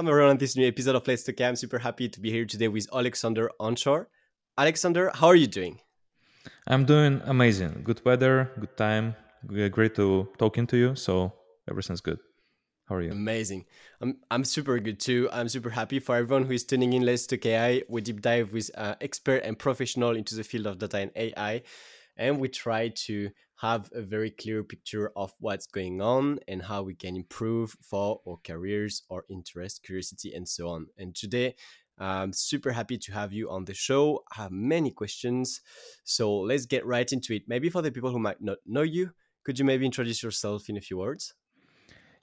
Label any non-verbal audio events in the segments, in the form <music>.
welcome everyone on this new episode of Let's Talk. I'm super happy to be here today with Alexander Honchar. Alexander, how are you doing? I'm doing amazing. Good weather, good time. Great to talking to you. So everything's good. How are you? Amazing. I'm I'm super good too. I'm super happy for everyone who is tuning in. Let's Talk AI. We deep dive with uh, expert and professional into the field of data and AI, and we try to have a very clear picture of what's going on and how we can improve for our careers, our interest, curiosity, and so on. And today, I'm super happy to have you on the show. I have many questions. So let's get right into it. Maybe for the people who might not know you, could you maybe introduce yourself in a few words?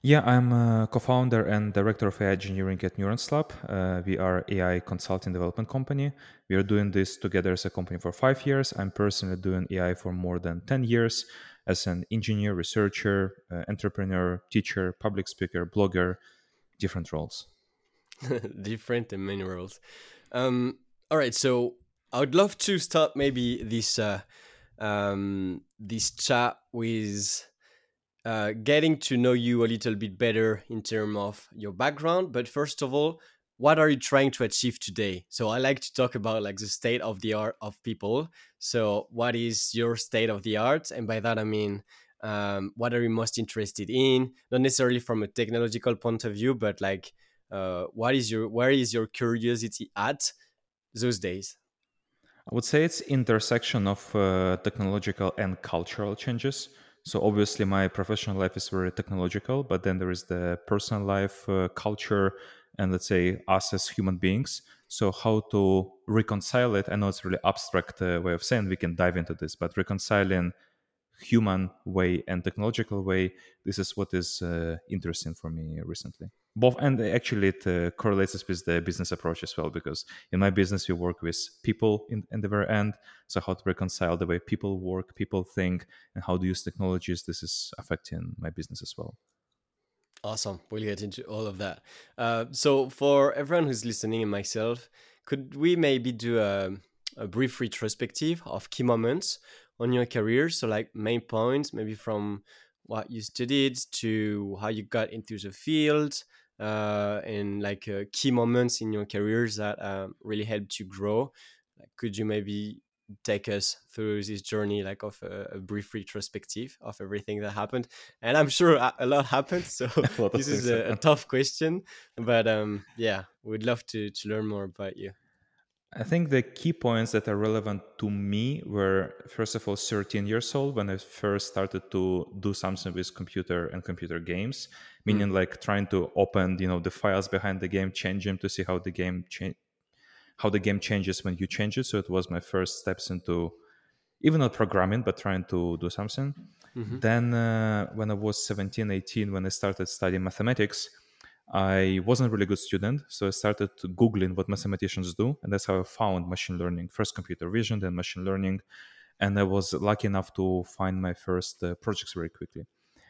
Yeah, I'm a co-founder and director of AI engineering at Neurons Lab. Uh, we are AI consulting development company. We are doing this together as a company for five years. I'm personally doing AI for more than 10 years as an engineer, researcher, uh, entrepreneur, teacher, public speaker, blogger, different roles. <laughs> different and many roles. Um, all right, so I would love to start maybe this uh, um, this chat with uh, getting to know you a little bit better in terms of your background. But first of all, what are you trying to achieve today? So I like to talk about like the state of the art of people. So what is your state of the art? And by that I mean um, what are you most interested in? Not necessarily from a technological point of view, but like uh, what is your where is your curiosity at those days? I would say it's intersection of uh, technological and cultural changes. So obviously, my professional life is very technological, but then there is the personal life, uh, culture, and let's say us as human beings. So how to reconcile it? I know it's really abstract uh, way of saying we can dive into this, but reconciling human way and technological way this is what is uh, interesting for me recently both and actually it uh, correlates with the business approach as well because in my business we work with people in, in the very end. So how to reconcile the way people work people think and how to use technologies this is affecting my business as well. Awesome. We'll get into all of that. Uh, so for everyone who's listening and myself could we maybe do a, a brief retrospective of key moments on your career? So like main points maybe from what you studied to how you got into the field uh, and like uh, key moments in your careers that um, really helped you grow. Like, could you maybe take us through this journey like of a, a, brief retrospective of everything that happened? And i'm sure a, a lot happened so <laughs> <laughs> this is a, a, tough question but um yeah we'd love to to learn more about you I think the key points that are relevant to me were first of all 13 years old when I first started to do something with computer and computer games, meaning mm. like trying to open you know the files behind the game, change them to see how the game change how the game changes when you change it. So it was my first steps into even not programming but trying to do something. Mm-hmm. Then uh, when I was 17, 18, when I started studying mathematics, I wasn't a really good student, so I started googling what mathematicians do, and that's how I found machine learning. First computer vision, then machine learning, and I was lucky enough to find my first uh, projects very quickly.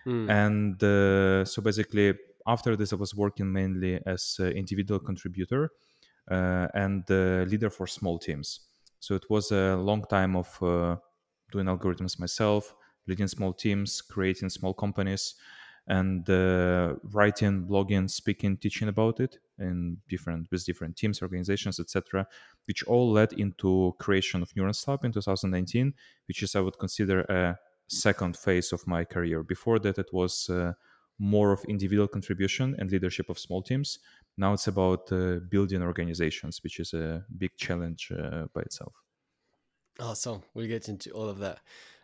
Mm. And uh, so basically, after this, I was working mainly as an individual contributor uh, and leader for small teams. So it was a long time of uh, doing algorithms myself, leading small teams, creating small companies and uh, writing, blogging, speaking, teaching about it in different with different teams, organizations, etc., which all led into creation of Neurons Lab in 2019, which is I would consider a second phase of my career. Before that, it was uh, more of individual contribution and leadership of small teams. Now it's about uh, building organizations, which is a big challenge uh, by itself. Awesome. We'll get into all of that.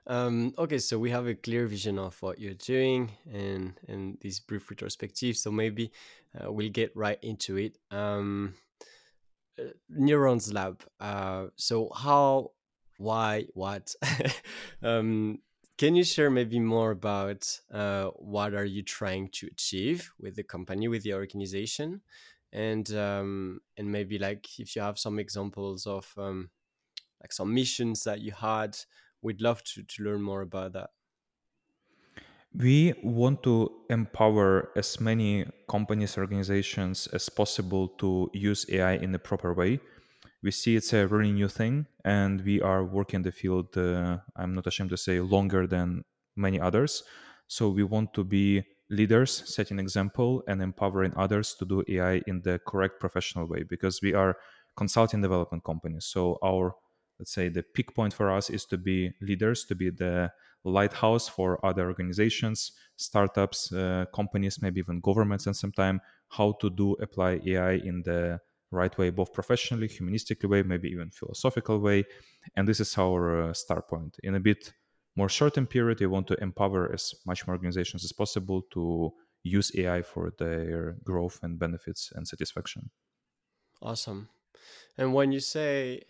Um, okay, so we have a clear vision of what you're doing and and this brief retrospective. So maybe uh, we'll get right into it. Um, uh, Neurons Lab. Uh, so how, why, what? <laughs> um, can you share maybe more about uh, what are you trying to achieve with the company, with the organization, and um, and maybe like if you have some examples of um, like some missions that you had we'd love to, to learn more about that. We want to empower as many companies, organizations as possible to use AI in the proper way. We see it's a really new thing, and we are working the field, uh, I'm not ashamed to say, longer than many others. So we want to be leaders setting example and empowering others to do ai in the correct professional way because we are consulting development companies so our let's say the peak point for us is to be leaders to be the lighthouse for other organizations startups uh, companies maybe even governments and sometime how to do apply ai in the right way both professionally humanistically way maybe even philosophical way. And this is our uh, start point. In a bit more short-term period we want to empower as much more organizations as possible to use ai for their growth and benefits and satisfaction. Awesome. And when you say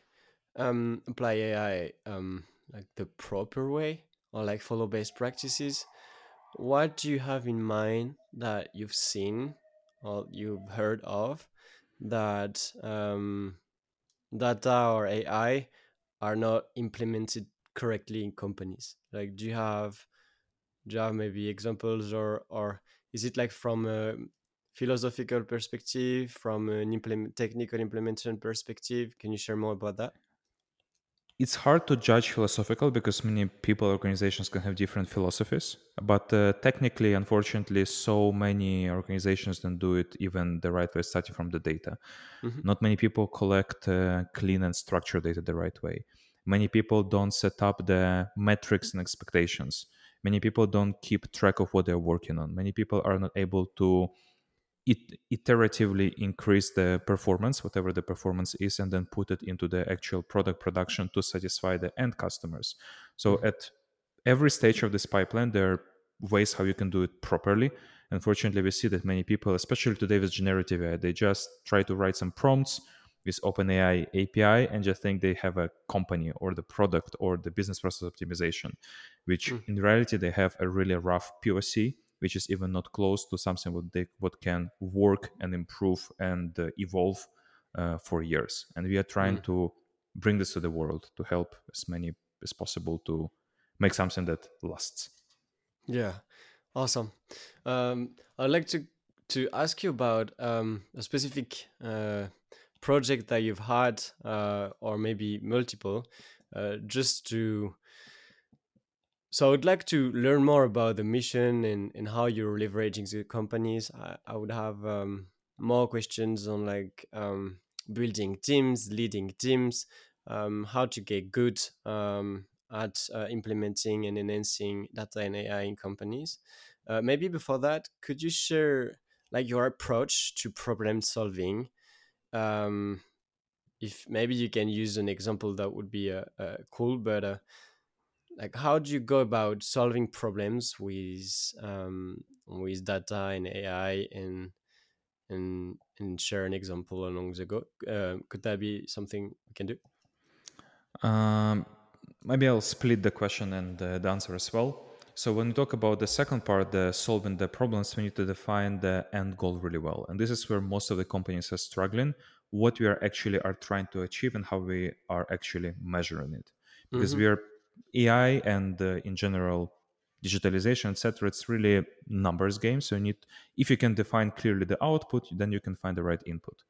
um, apply ai um, like the proper way or like follow best practices. What do you have in mind that you've seen or you've heard of that um, data or ai are not implemented correctly in companies? Like do you have do you have maybe examples or or is it like from a philosophical perspective from an implement technical implementation perspective? Can you share more about that it's hard to judge philosophical because many people organizations can have different philosophies but uh, technically unfortunately so many organizations don't do it even the right way starting from the data. Mm-hmm. not many people collect uh, clean and structured data the right way. Many people don't set up the metrics and expectations. Many people don't keep track of what they're working on. Many people are not able to it iteratively increase the performance whatever the performance is and then put it into the actual product production to satisfy the end customers so mm-hmm. at every stage of this pipeline there are ways how you can do it properly unfortunately we see that many people especially today with generative ai they just try to write some prompts with OpenAI API and just think they have a company or the product or the business process optimization, which mm. in reality they have a really rough POC, which is even not close to something what they what can work and improve and uh, evolve uh, for years. And we are trying mm. to bring this to the world to help as many as possible to make something that lasts. Yeah, awesome. Um, I'd like to to ask you about um, a specific. Uh, project that you've had, uh, or maybe multiple, uh, just to. So I would like to learn more about the mission and, and how you're leveraging the companies. I, I would have um, more questions on like um, building teams, leading teams, um, how to get good um, at uh, implementing and enhancing data and AI in companies. Uh, maybe before that, could you share like your approach to problem solving um, if maybe you can use an example that would be uh, uh, cool but uh, like how do you go about solving problems with um, with data and ai and and and share an example along the go uh, could that be something we can do um, maybe i'll split the question and uh, the answer as well so when we talk about the second part, the solving the problems, we need to define the end goal really well. And this is where most of the companies are struggling, what we are actually are trying to achieve and how we are actually measuring it. Because mm-hmm. we are AI and uh, in general digitalization, etc. It's really a numbers game. So you need, if you can define clearly the output, then you can find the right input.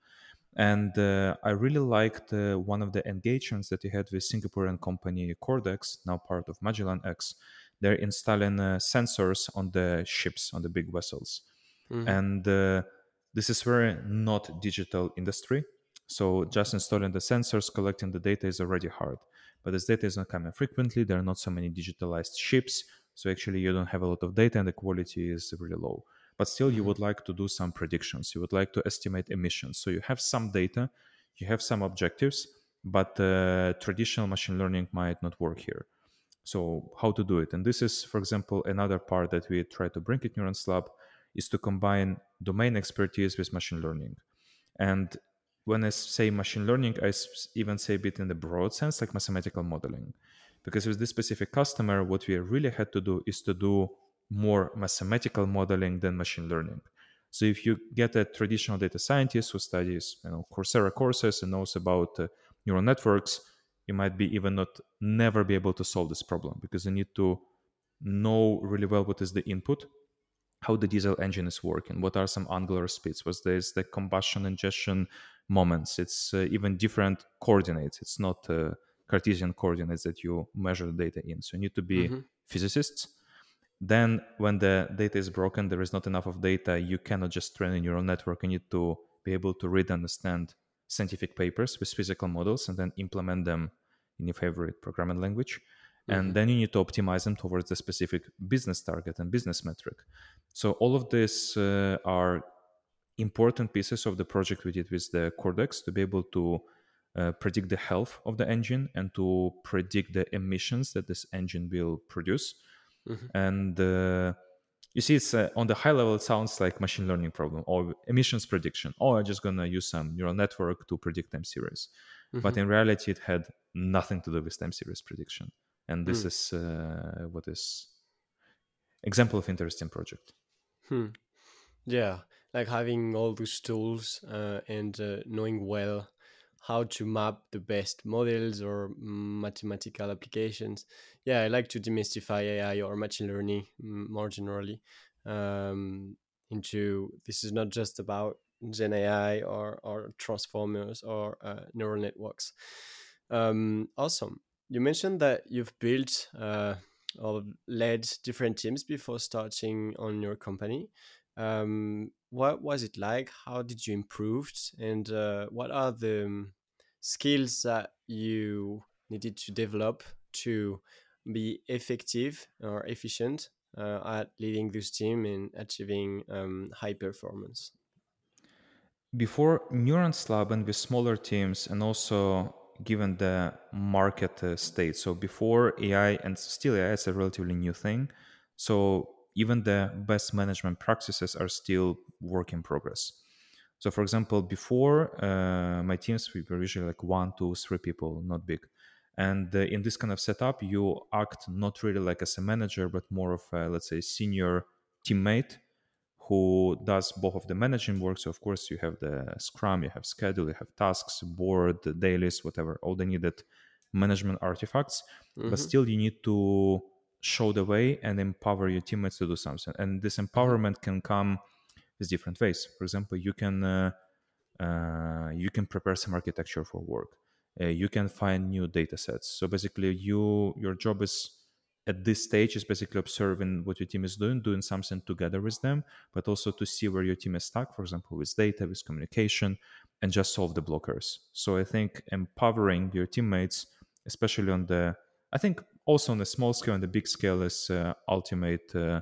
And uh, I really liked uh, one of the engagements that you had with Singaporean company Cordex, now part of Magellan X, they're installing uh, sensors on the ships on the big vessels mm-hmm. and uh, this is very not digital industry so just installing the sensors collecting the data is already hard but this data is not coming frequently there are not so many digitalized ships so actually you don't have a lot of data and the quality is really low but still you mm-hmm. would like to do some predictions you would like to estimate emissions so you have some data you have some objectives but uh, traditional machine learning might not work here so how to do it? And this is, for example, another part that we try to bring at Neurons Lab is to combine domain expertise with machine learning. And when I say machine learning, I even say a bit in the broad sense, like mathematical modeling. Because with this specific customer, what we really had to do is to do more mathematical modeling than machine learning. So if you get a traditional data scientist who studies, you know, Coursera courses and knows about uh, neural networks, you might be even not never be able to solve this problem because you need to know really well what is the input how the diesel engine is working what are some angular speeds what is the combustion ingestion moments. It's uh, even different coordinates. It's not uh, cartesian coordinates that you measure the data in. So you need to be mm-hmm. physicists. Then when the data is broken there is not enough of data. You cannot just train a neural network. You need to be able to read and understand scientific papers with physical models and then implement them in your favorite programming language. Mm-hmm. and then you need to optimize them towards the specific business target and business metric. So all of this uh, are important pieces of the project we did with the cordex to be able to uh, predict the health of the engine and to predict the emissions that this engine will produce mm-hmm. and uh, you see it's uh, on the high level it sounds like machine learning problem or emissions prediction oh i'm just going to use some neural network to predict time series mm-hmm. but in reality it had nothing to do with time series prediction and this mm. is uh, what is example of interesting project hmm. yeah like having all those tools uh, and uh, knowing well how to map the best models or mathematical applications. Yeah, I like to demystify AI or machine learning more generally um, into this is not just about Gen AI or, or transformers or uh, neural networks. Um, awesome. You mentioned that you've built uh, or led different teams before starting on your company. Um, what was it like? How did you improve? And uh, what are the um, skills that you needed to develop to be effective or efficient uh, at leading this team and achieving um, high performance? Before Neurons Lab and with smaller teams, and also given the market uh, state, so before AI and still AI is a relatively new thing. So even the best management practices are still work in progress. So, for example, before uh, my teams, we were usually like one, two, three people, not big. And uh, in this kind of setup, you act not really like as a manager, but more of a, let's say, senior teammate who does both of the managing work. So, of course, you have the Scrum, you have schedule, you have tasks, board, dailies, whatever, all the needed management artifacts. Mm-hmm. But still, you need to show the way and empower your teammates to do something. And this mm-hmm. empowerment can come with different ways. For example, you can uh, uh, you can prepare some architecture for work. Uh, you can find new data sets. So basically, you your job is at this stage is basically observing what your team is doing, doing something together with them, but also to see where your team is stuck, for example, with data, with communication, and just solve the blockers. So I think empowering your teammates, especially on the I think also on the small scale and the big scale is uh, ultimate uh,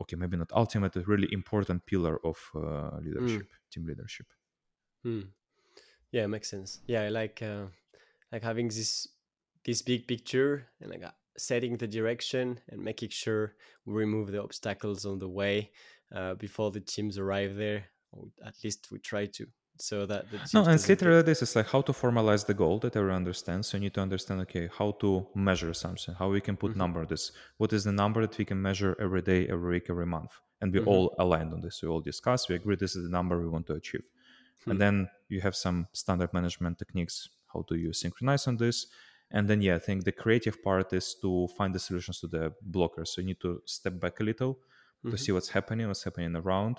okay maybe not ultimate a really important pillar of uh, leadership mm. team leadership mm. yeah makes sense yeah i like uh, like having this this big picture and like uh, setting the direction and making sure we remove the obstacles on the way uh, before the teams arrive there or at least we try to so that no and it's literally this is like how to formalize the goal that everyone understands so you need to understand okay how to measure something how we can put mm-hmm. number this what is the number that we can measure every day every week every month and we mm-hmm. all aligned on this we all discuss we agree this is the number we want to achieve mm-hmm. and hmm. then you have some standard management techniques how do you synchronize on this and then yeah i think the creative part is to find the solutions to the blockers so you need to step back a little to mm-hmm. see what's happening what's happening around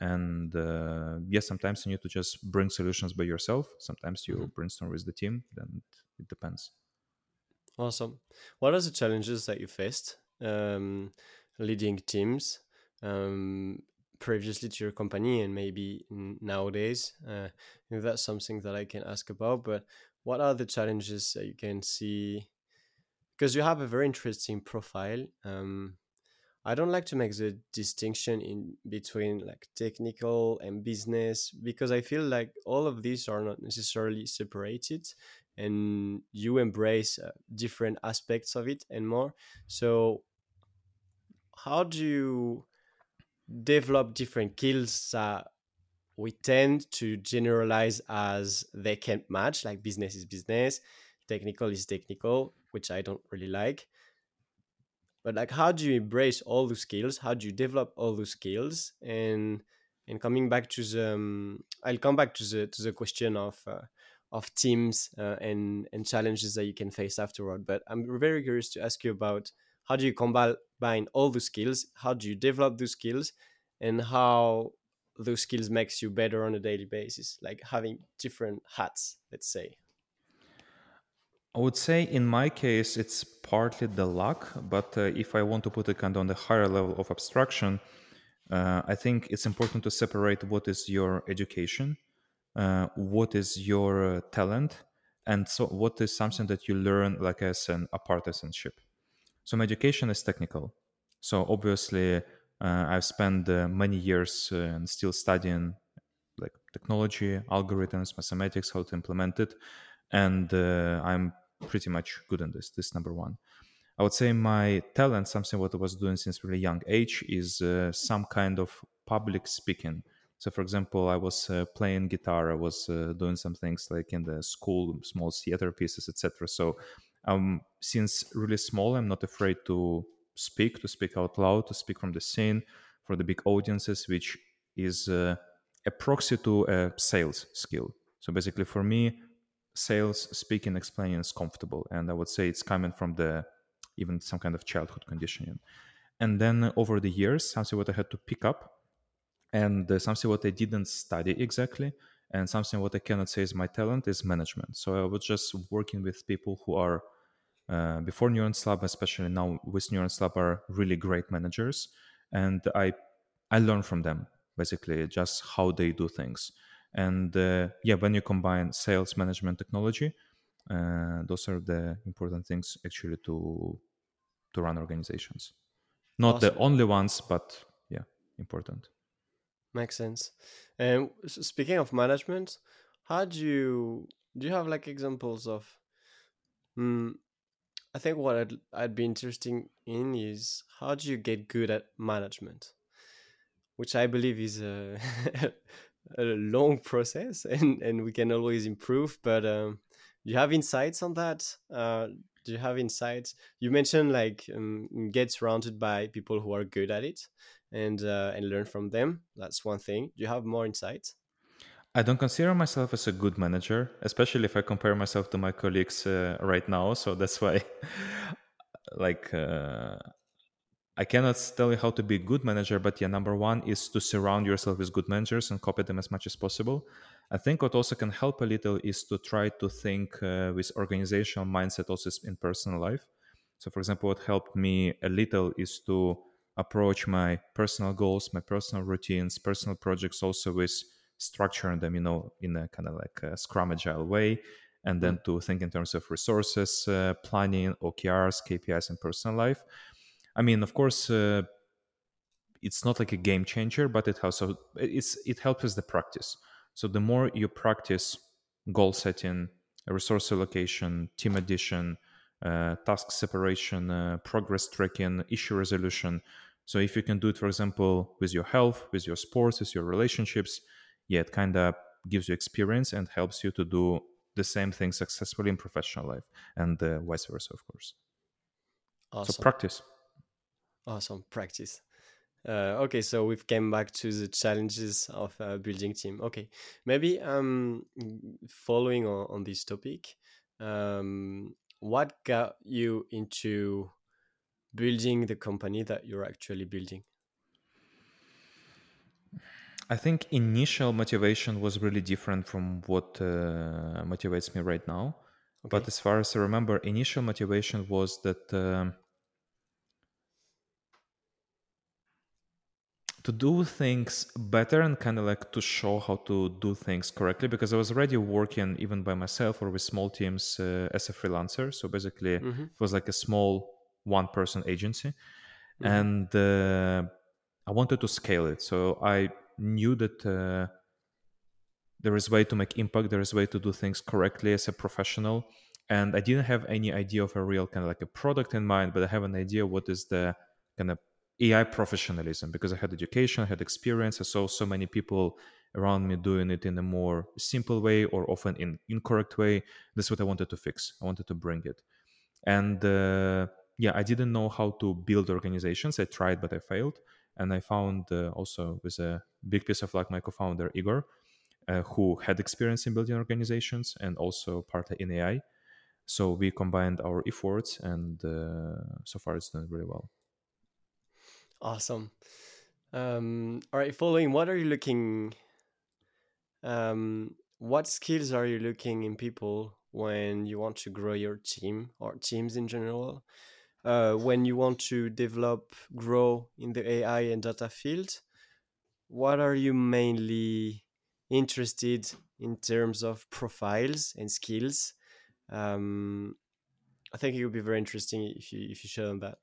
and uh, yes sometimes you need to just bring solutions by yourself. Sometimes you mm-hmm. brainstorm with the team then it depends. Awesome. What are the challenges that you faced um, leading teams um, previously to your company and maybe nowadays? Uh, if that's something that i can ask about but what are the challenges that you can see? Because you have a very interesting profile um, I don't like to make the distinction in between like technical and business because I feel like all of these are not necessarily separated and you embrace uh, different aspects of it and more. So how do you develop different skills that we tend to generalize as they can't match like business is business, technical is technical, which I don't really like but like how do you embrace all those skills? How do you develop all those skills? And and coming back to the um, i'll come back to the to the question of uh, of teams uh, and and challenges that you can face afterward. But i'm very curious to ask you about how do you combine all the skills? How do you develop those skills? And how those skills makes you better on a daily basis like having different hats let's say I would say in my case, it's partly the luck, but uh, if I want to put it kind of on the higher level of abstraction, uh, I think it's important to separate what is your education, uh, what is your uh, talent, and so what is something that you learn like as an apprenticeship. So my education is technical. So obviously, uh, I've spent uh, many years and still studying like technology, algorithms, mathematics, how to implement it, and I'm pretty much good in this. This number one. I would say my talent, something what I was doing since really young age, is uh, some kind of public speaking. So, for example, I was uh, playing guitar. I was uh, doing some things like in the school, small theater pieces, etc. So, um, since really small, I'm not afraid to speak, to speak out loud, to speak from the scene for the big audiences, which is uh, a proxy to a sales skill. So, basically, for me, sales speaking explaining is comfortable and i would say it's coming from the even some kind of childhood conditioning. And then over the years something what i had to pick up and uh, something what i didn't study exactly and something what i cannot say is my talent is management. So i was just working with people who are uh, before neurons lab especially now with neurons lab are really great managers and i i learn from them basically just how they do things and uh, yeah when you combine sales management technology uh, those are the important things actually to to run organizations. Not awesome. the only ones but yeah important. Makes sense. And speaking of management how do you do you have like examples of mm, i think what I'd, I'd be interested in is how do you get good at management? Which i believe is a <laughs> a long <laughs> process and and we can always improve but um, do you have insights on that? Uh, do you have insights? You mentioned like um, get surrounded by people who are good at it and uh, and learn from them. That's one thing. Do you have more insights? I don't consider myself as a good manager, especially if I compare myself to my colleagues uh, right now. So that's why, <laughs> like, uh, I cannot tell you how to be a good manager, but yeah, number one is to surround yourself with good managers and copy them as much as possible. I think what also can help a little is to try to think uh, with organizational mindset also in personal life. So, for example, what helped me a little is to approach my personal goals, my personal routines, personal projects also with structuring them, you know, in a kind of like a Scrum Agile way, and then to think in terms of resources, uh, planning, OKRs, KPIs, and personal life I mean, of course, uh, it's not like a game changer, but it also it's it helps us the practice. So the more you practice goal setting, resource allocation, team addition, uh, task separation, uh, progress tracking, issue resolution. So if you can do it, for example, with your health, with your sports, with your relationships, yeah, it kind of gives you experience and helps you to do the same thing successfully in professional life and uh, vice versa, of course. Awesome. So practice. Awesome practice. Uh, okay, so we've came back to the challenges of uh, building team. Okay, maybe um, following on, on this topic, um, what got you into building the company that you're actually building? I think initial motivation was really different from what uh, motivates me right now. Okay. But as far as I remember, initial motivation was that um, to do things better and kind of like to show how to do things correctly because I was already working even by myself or with small teams uh, as a freelancer. So basically, mm-hmm. it was like a small one person agency. Mm-hmm. And uh, I wanted to scale it. So I knew that uh, there is way to make impact, there is way to do things correctly as a professional. And I didn't have any idea of a real kind of like a product in mind, but I have an idea what is the kind of AI professionalism because I had education, I had experience. I saw so many people around me doing it in a more simple way or often in incorrect way. That's what I wanted to fix. I wanted to bring it. And uh, yeah, I didn't know how to build organizations. I tried, but I failed. And I found uh, also with a big piece of luck my co-founder Igor, uh, who had experience in building organizations and also partly in AI. So we combined our efforts, and uh, so far it's done really well. Awesome. Um, all right, following, what are you looking? Um, what skills are you looking in people when you want to grow your team or teams in general uh, when you want to develop grow in the ai and data field what are you mainly interested in terms of profiles and skills um, i think it would be very interesting if you if you show them that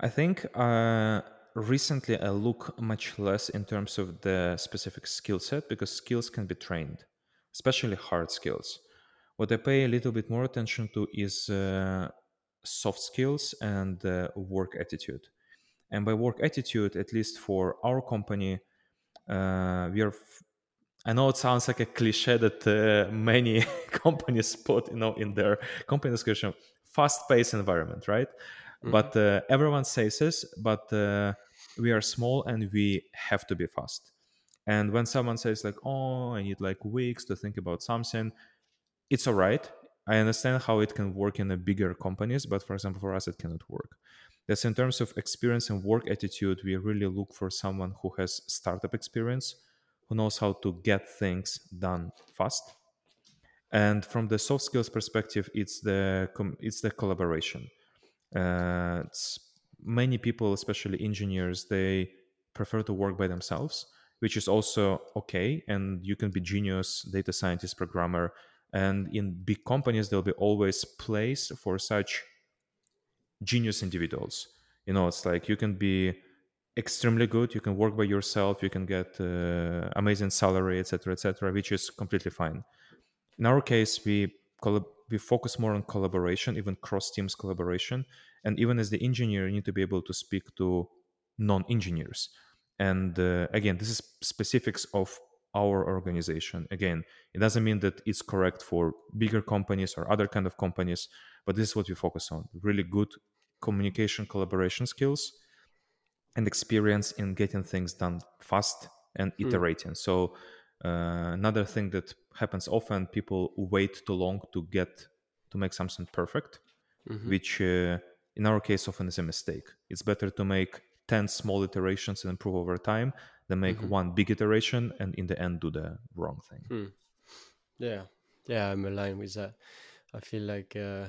i think uh, recently i look much less in terms of the specific skill set because skills can be trained especially hard skills what i pay a little bit more attention to is uh, soft skills and uh, work attitude and by work attitude at least for our company uh, we are f- I know it sounds like a cliche that uh, <laughs> many <laughs> companies put, you know, in their company description, fast-paced environment, right? Mm-hmm. But uh, everyone says this, but uh, we are small and we have to be fast. And when someone says like, "Oh, I need like weeks to think about something," it's all right. I understand how it can work in the bigger companies, but for example, for us, it cannot work. That's in terms of experience and work attitude, we really look for someone who has startup experience, who knows how to get things done fast. And from the soft skills perspective, it's the it's the collaboration. Uh, many people, especially engineers, they prefer to work by themselves, which is also okay. And you can be genius, data scientist, programmer, and in big companies there'll be always place for such genius individuals you know it's like you can be extremely good you can work by yourself you can get uh, amazing salary etc etc which is completely fine in our case we collab- we focus more on collaboration even cross teams collaboration and even as the engineer you need to be able to speak to non-engineers and uh, again this is specifics of our organization again it doesn't mean that it's correct for bigger companies or other kind of companies but this is what we focus on really good communication collaboration skills and experience in getting things done fast and hmm. iterating mm. so uh, another thing that happens often people wait too long to get to make something perfect mm-hmm. which uh, in our case often is a mistake it's better to make 10 small iterations and improve over time than make mm-hmm. one big iteration and in the end do the wrong thing hmm. yeah yeah i'm aligned with that i feel like uh,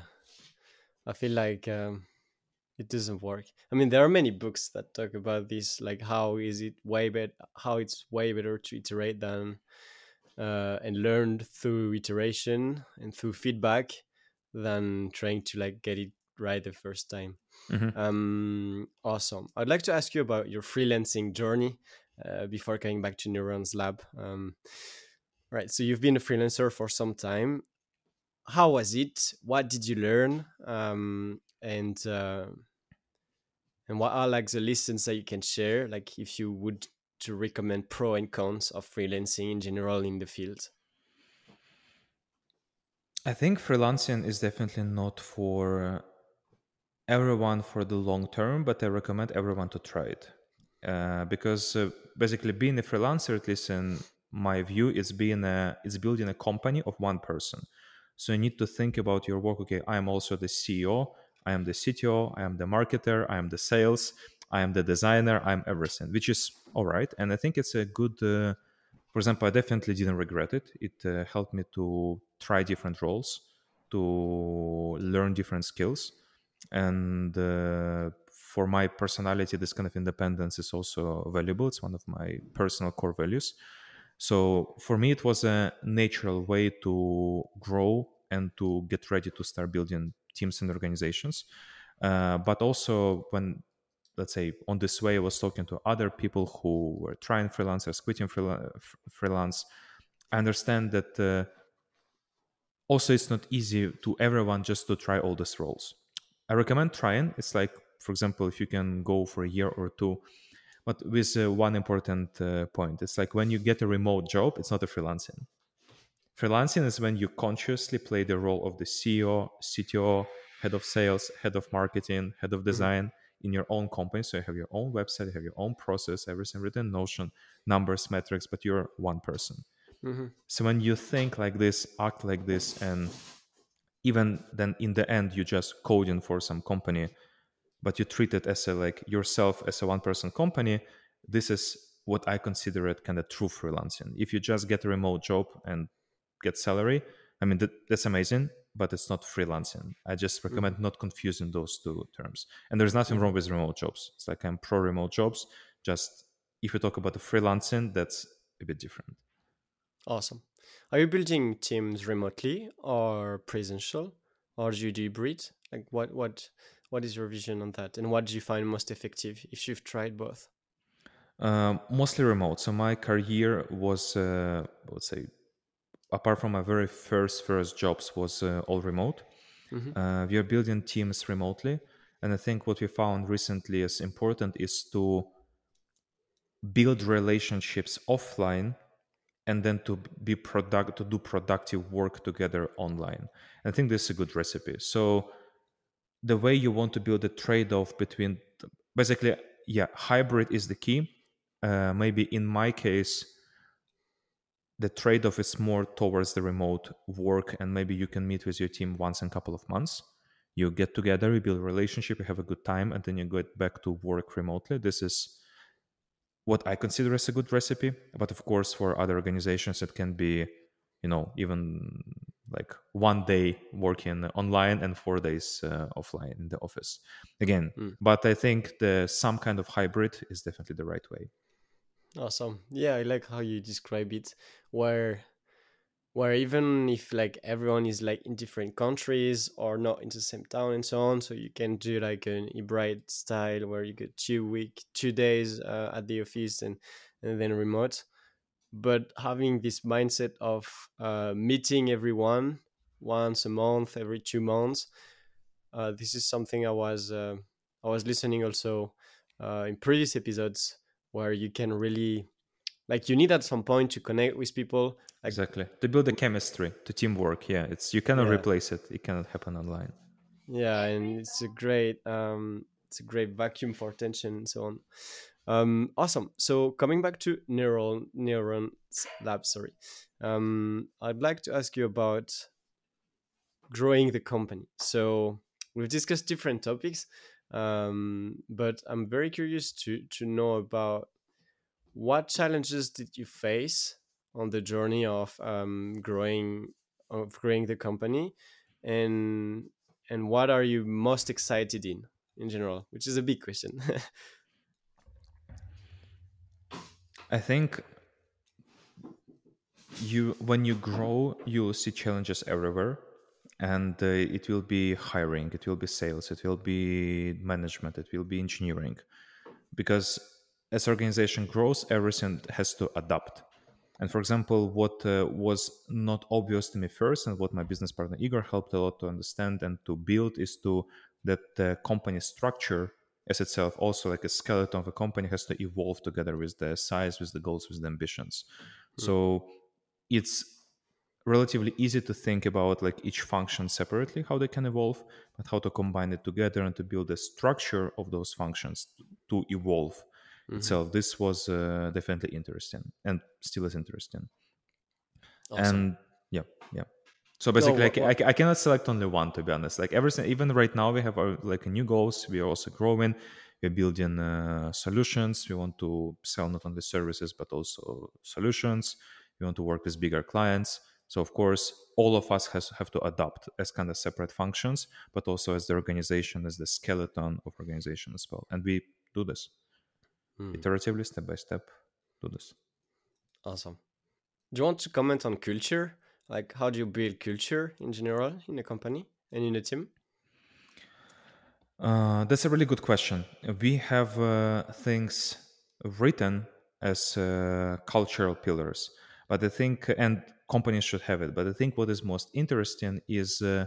i feel like um, it doesn't work. I mean there are many books that talk about this like how is it way better how it's way better to iterate than uh, and learn through iteration and through feedback than trying to like get it right the first time. Mm-hmm. um awesome. I'd like to ask you about your freelancing journey uh, before coming back to neurons lab. Um right so you've been a freelancer for some time. How was it? What did you learn? Um and uh, and what are like the lessons that you can share like if you would to recommend pro and cons of freelancing in general in the field? I think freelancing is definitely not for everyone for the long term but i recommend everyone to try it. Uh, because uh, basically being a freelancer at least in my view is being a it's building a company of one person. So you need to think about your work. Okay i am also the ceo I am the CTO, I am the marketer, I am the sales, I am the designer, I'm everything, which is all right. And I think it's a good, uh, for example, I definitely didn't regret it. It uh, helped me to try different roles, to learn different skills. And uh, for my personality, this kind of independence is also valuable. It's one of my personal core values. So for me, it was a natural way to grow and to get ready to start building teams and organizations. Uh, but also when let's say on this way i was talking to other people who were trying freelancers quitting freelance i understand that uh, also it's not easy to everyone just to try all these roles. I recommend trying. It's like for example if you can go for a year or two but with uh, one important uh, point. It's like when you get a remote job it's not a freelancing Freelancing is when you consciously play the role of the CEO, CTO, head of sales, head of marketing, head of mm-hmm. design mm-hmm. in your own company. So you have your own website, you have your own process, everything written Notion, numbers, metrics, but you're one person. Mm-hmm. So when you think like this, act like this, and even then in the end you just coding for some company, but you treat it as a like yourself as a one person company, this is what I consider it kind of true freelancing. If you just get a remote job and get salary I mean, that, that's amazing, but it's not freelancing. I just recommend Mm-hmm. not confusing those two terms. And there's nothing wrong with remote jobs. It's like I'm pro remote jobs. Just if you talk about the freelancing, that's a bit different. Awesome. Are you building teams remotely or presential, or do you do hybrid? Like, what what what is your vision on that, and what do you find most effective if you've tried both? Um, mostly remote. So my career was, uh, let's say, apart from my very first first jobs, was uh, all remote. Mhm. Uh, we are building teams remotely, and I think what we found recently is important is to build relationships offline and then to be product to do productive work together online. I think this is a good recipe. So the way you want to build a trade-off between basically yeah hybrid is the key uh, maybe in my case the trade-off is more towards the remote work and maybe you can meet with your team once in a couple of months. You get together you build a relationship you have a good time and then you get back to work remotely. This is what i consider as a good recipe but of course for other organizations it can be you know even like one day working online and four days uh, offline in the office. Again Mm. but i think the some kind of hybrid is definitely the right way Awesome. Yeah, I like how you describe it, where where even if like everyone is like in different countries or not in the same town and so on, so you can do like an hybrid style where you get two week, two days uh, at the office and and then remote. But having this mindset of uh, meeting everyone once a month, every two months, uh, this is something I was uh, I was listening also uh, in previous episodes where you can really like you need at some point to connect with people like exactly. To build the chemistry to teamwork yeah. It's you cannot Yeah. replace it. It cannot happen online. Yeah and it's a great um it's a great vacuum for attention and so on. Um awesome. So coming back to neural neuron lab sorry. Um i'd like to ask you about growing the company. So we've discussed different topics um but i'm very curious to to know about what challenges did you face on the journey of um, growing of growing the company and and what are you most excited in in general which is a big question. <laughs> I think you when you grow you'll see challenges everywhere and uh, it will be hiring it will be sales it will be management it will be engineering. Because as organization grows everything has to adapt. And for example what uh, was not obvious to me first and what my business partner igor helped a lot to understand and to build is to that the company structure as itself also like a skeleton of a company has to evolve together with the size with the goals with the ambitions. So it's relatively easy to think about like each function separately how they can evolve but how to combine it together and to build a structure of those functions to evolve itself. This was uh, definitely interesting and still is interesting. Awesome. and yeah yeah. So basically what- I, I, I cannot select only one to be honest. Like everything even right now we have our like new goals. We are also growing. We're building uh, solutions. We want to sell not only services but also solutions. We want to work with bigger clients so of course all of us has have to adopt as kind of separate functions but also as the organization as the skeleton of organization as well. And we do this. Hmm. iteratively step by step do this. Awesome. Do you want to comment on culture? Like how do you build culture in general in a company and in a team? Uh, that's a really good question. We have uh, things written as uh, cultural pillars, but I think, and companies should have it, but I think what is most interesting is uh,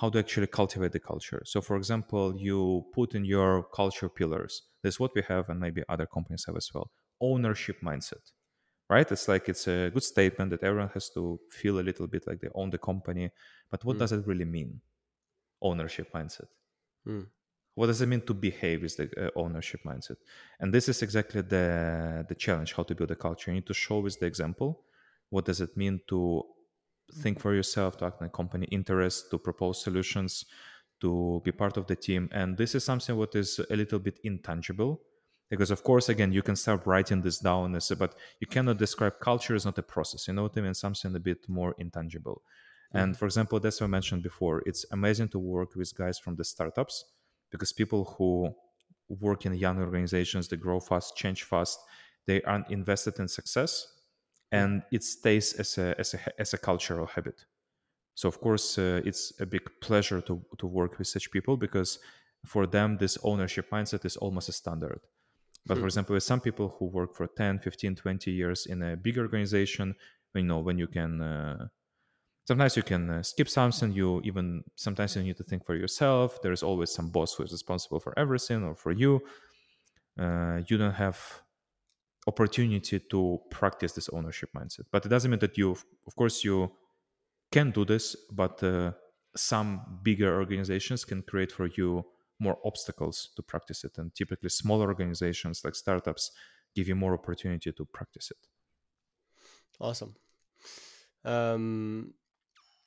how to actually cultivate the culture. So, for example, you put in your culture pillars. That's what we have, and maybe other companies have as well. Ownership mindset, right? It's like it's a good statement that everyone has to feel a little bit like they own the company. But what Mm. does it really mean? Ownership mindset Hmm. what does it mean to behave with the uh, ownership mindset and this is exactly the the challenge how to build a culture you need to show with the example what does it mean to think mm-hmm. for yourself to act in a company interest to propose solutions to be part of the team. And this is something what is a little bit intangible because of course again you can start writing this down but you cannot describe culture as not a process. You know what i mean? Something a bit more intangible. And for example, that's what I mentioned before. It's amazing to work with guys from the startups because people who work in young organizations, they grow fast, change fast, they are invested in success, and it stays as a as a as a cultural habit. So of course, uh, it's a big pleasure to to work with such people because for them this ownership mindset is almost a standard. But for hmm. example, with some people who work for 10, 15, 20 years in a big organization, you know, when you can uh, sometimes you can uh, skip something you even sometimes you need to think for yourself there's always some boss who is responsible for everything or for you uh, you don't have opportunity to practice this ownership mindset but it doesn't mean that you of course you can do this but uh, some bigger organizations can create for you more obstacles to practice it and typically smaller organizations like startups give you more opportunity to practice it awesome um,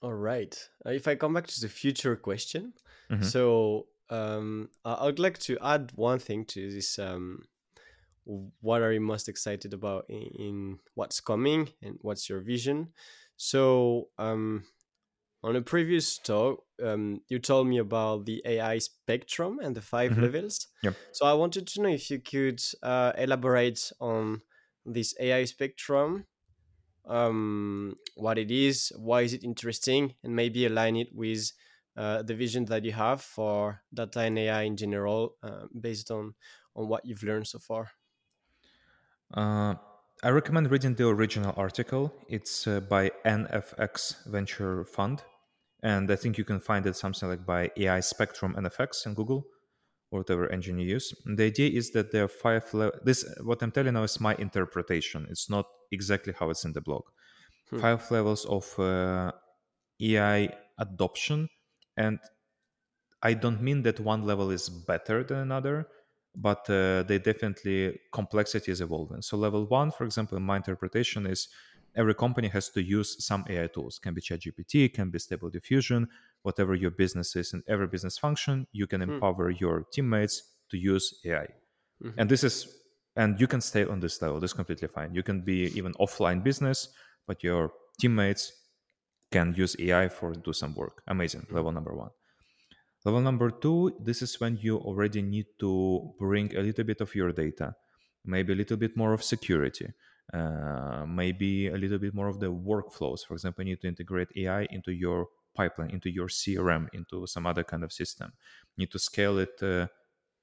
all right. Uh, if I come back to the future question, mm-hmm. so um, I would like to add one thing to this. Um, what are you most excited about in, in what's coming and what's your vision? So, um, on a previous talk, um, you told me about the AI spectrum and the 5 mm-hmm. levels. Yep. So I wanted to know if you could uh, elaborate on this AI spectrum um, what it is, why is it interesting, and maybe align it with uh, the vision that you have for data and AI in general, uh, based on on what you've learned so far. Uh, I recommend reading the original article. It's uh, by NFX Venture Fund, and I think you can find it something like by AI Spectrum NFX in Google or whatever engine you use. And the idea is that there are five. Le- this what I'm telling now is my interpretation. It's not exactly how it's in the blog. Hmm. Five levels of uh, AI adoption, and I don't mean that one level is better than another, but uh, they definitely complexity is evolving. So level one, for example, in my interpretation is every company has to use some AI tools. Can be ChatGPT, can be Stable Diffusion, whatever your business is in every business function, you can hmm. empower your teammates to use AI. Mm-hmm. And this is and you can stay on this level. This is completely fine. You can be even offline business, but your teammates can use AI for do some work. Amazing. Mm-hmm. Level number one. Level number two, this is when you already need to bring a little bit of your data, maybe a little bit more of security, uh, maybe a little bit more of the workflows. For example, you need to integrate AI into your pipeline, into your CRM, into some other kind of system. You need to scale it uh,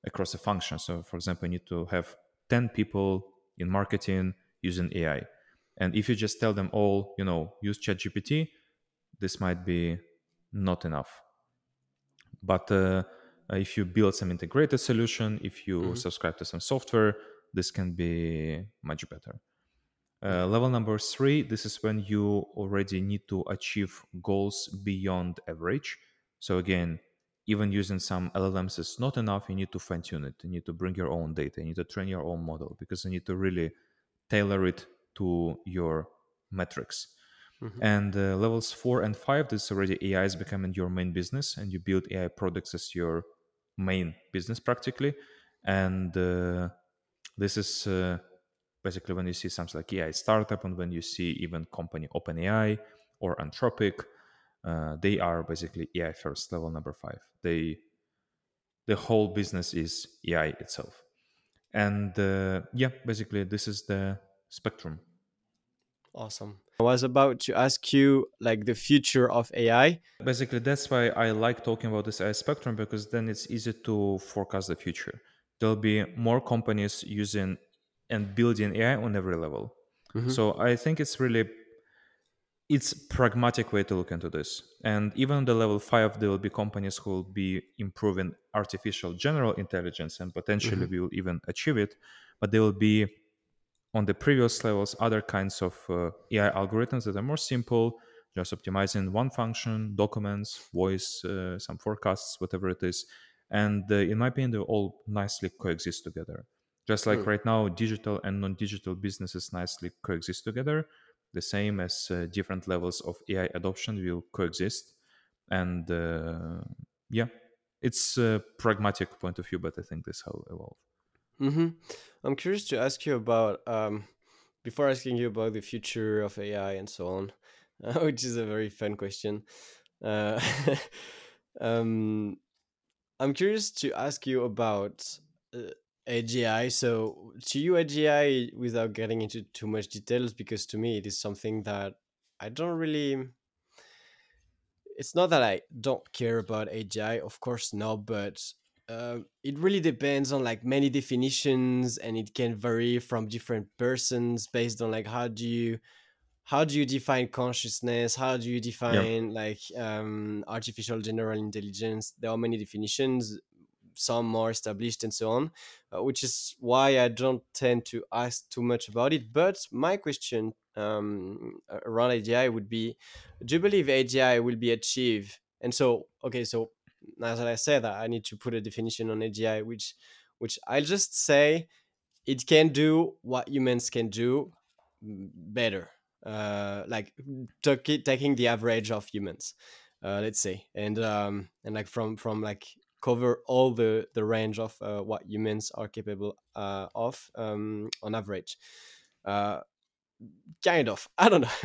across a function. So, for example, you need to have 10 people in marketing using AI. And if you just tell them all, you know, use ChatGPT, this might be not enough. But uh, if you build some integrated solution, if you mm-hmm. subscribe to some software, this can be much better. Uh, level number three, this is when you already need to achieve goals beyond average. So again, even using some LLMs is not enough. You need to fine tune it. You need to bring your own data. You need to train your own model because you need to really tailor it to your metrics. Mm-hmm. And uh, levels four and five, this already AI is becoming your main business, and you build AI products as your main business practically. And uh, this is uh, basically when you see something like AI startup and when you see even company OpenAI or Anthropic, uh, they are basically AI first, level number five. They the whole business is AI itself, and uh, yeah, basically this is the spectrum. Awesome. I was about to ask you like the future of AI. Basically, that's why I like talking about this AI spectrum because then it's easy to forecast the future. There'll be more companies using and building AI on every level. Mm-hmm. So I think it's really it's pragmatic way to look into this. And even on the level five, there will be companies who will be improving artificial general intelligence and potentially mm-hmm. will even achieve it. But there will be on the previous levels other kinds of uh, AI algorithms that are more simple, just optimizing one function, documents, voice, uh, some forecasts, whatever it is. And uh, in my opinion, they all nicely coexist together. Just like mm. right now, digital and non-digital businesses nicely coexist together the same as uh, different levels of AI adoption will coexist. And uh, yeah, it's a pragmatic point of view, but I think this will evolve. Mm-hmm. I'm curious to ask you about, um, before asking you about the future of AI and so on, <laughs> which is a very fun question. Uh, <laughs> um, I'm curious to ask you about uh, AGI. So, to you, AGI, without getting into too much details, because to me it is something that I don't really. It's not that I don't care about AGI, of course, not, but uh, it really depends on like many definitions, and it can vary from different persons based on like how do you how do you define consciousness? How do you define like um, artificial general intelligence? There are many definitions. Some more established and so on uh, which is why i don't tend to ask too much about it. But my question um, around agi would be do you believe agi will be achieved? And so okay so that i said i need to put a definition on agi which which i'll just say it can do what humans can do better uh, like t- taking the average of humans, uh, let's say, and um, and like from from like cover all the the range of uh, what humans are capable uh, of um, on average. Uh, kind of <laughs> i don't know.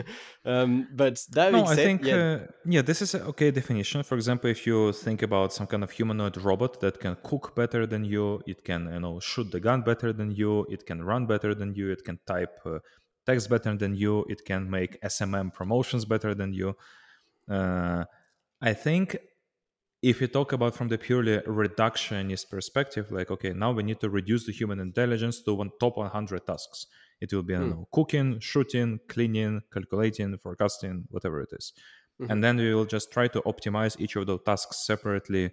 Um, but that no, i think yeah. Uh, yeah this is a okay definition. For example if you think about some kind of humanoid robot that can cook better than you it can you know shoot the gun better than you it can run better than you it can type uh, text better than you it can make smm promotions better than you. Uh, i think if you talk about from the purely reductionist perspective like okay now we need to reduce the human intelligence to one top 100 tasks it will be mm. know, cooking shooting cleaning calculating forecasting whatever it is. Mm-hmm. and then we will just try to optimize each of those tasks separately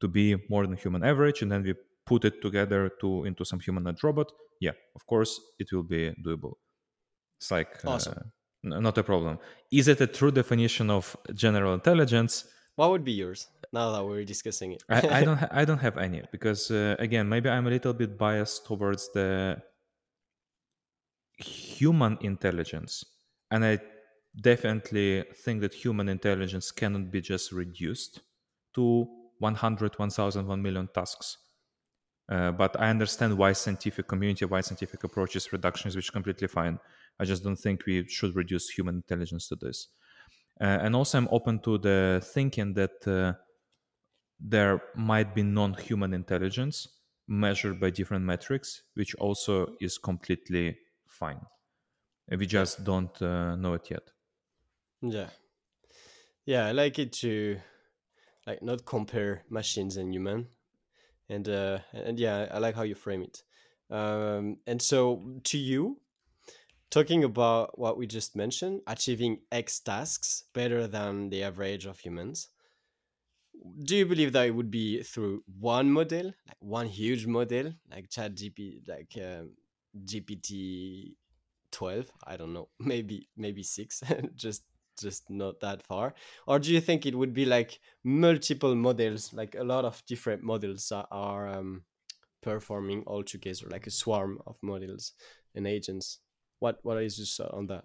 to be more than human average and then we put it together to into some humanoid robot yeah of course it will be doable it's like uh, awesome. uh, not a problem. Is it a true definition of general intelligence? What would be yours? Now that we're discussing it, I, I, <laughs> don't. Ha- I don't have any because uh, again, maybe I'm a little bit biased towards the human intelligence, and I definitely think that human intelligence cannot be just reduced to 100, 1000, 1 million tasks. Uh, but I understand why scientific community, why scientific approaches reductions, which is completely fine. I just don't think we should reduce human intelligence to this. Uh, and also, I'm open to the thinking that uh, there might be non-human intelligence measured by different metrics, which also is completely fine. We just don't uh, know it yet. Yeah, yeah, I like it to like not compare machines and human, and uh, and yeah, I like how you frame it. Um, and so, to you, talking about what we just mentioned, achieving X tasks better than the average of humans, do you believe that it would be through one model, like one huge model, like Chat GP, like um, GPT twelve? I don't know, <laughs> maybe maybe six, <laughs> just just not that far. Or do you think it would be like multiple models, like a lot of different models are, are um, performing all together, like a swarm of models and agents? What what is your thought on that?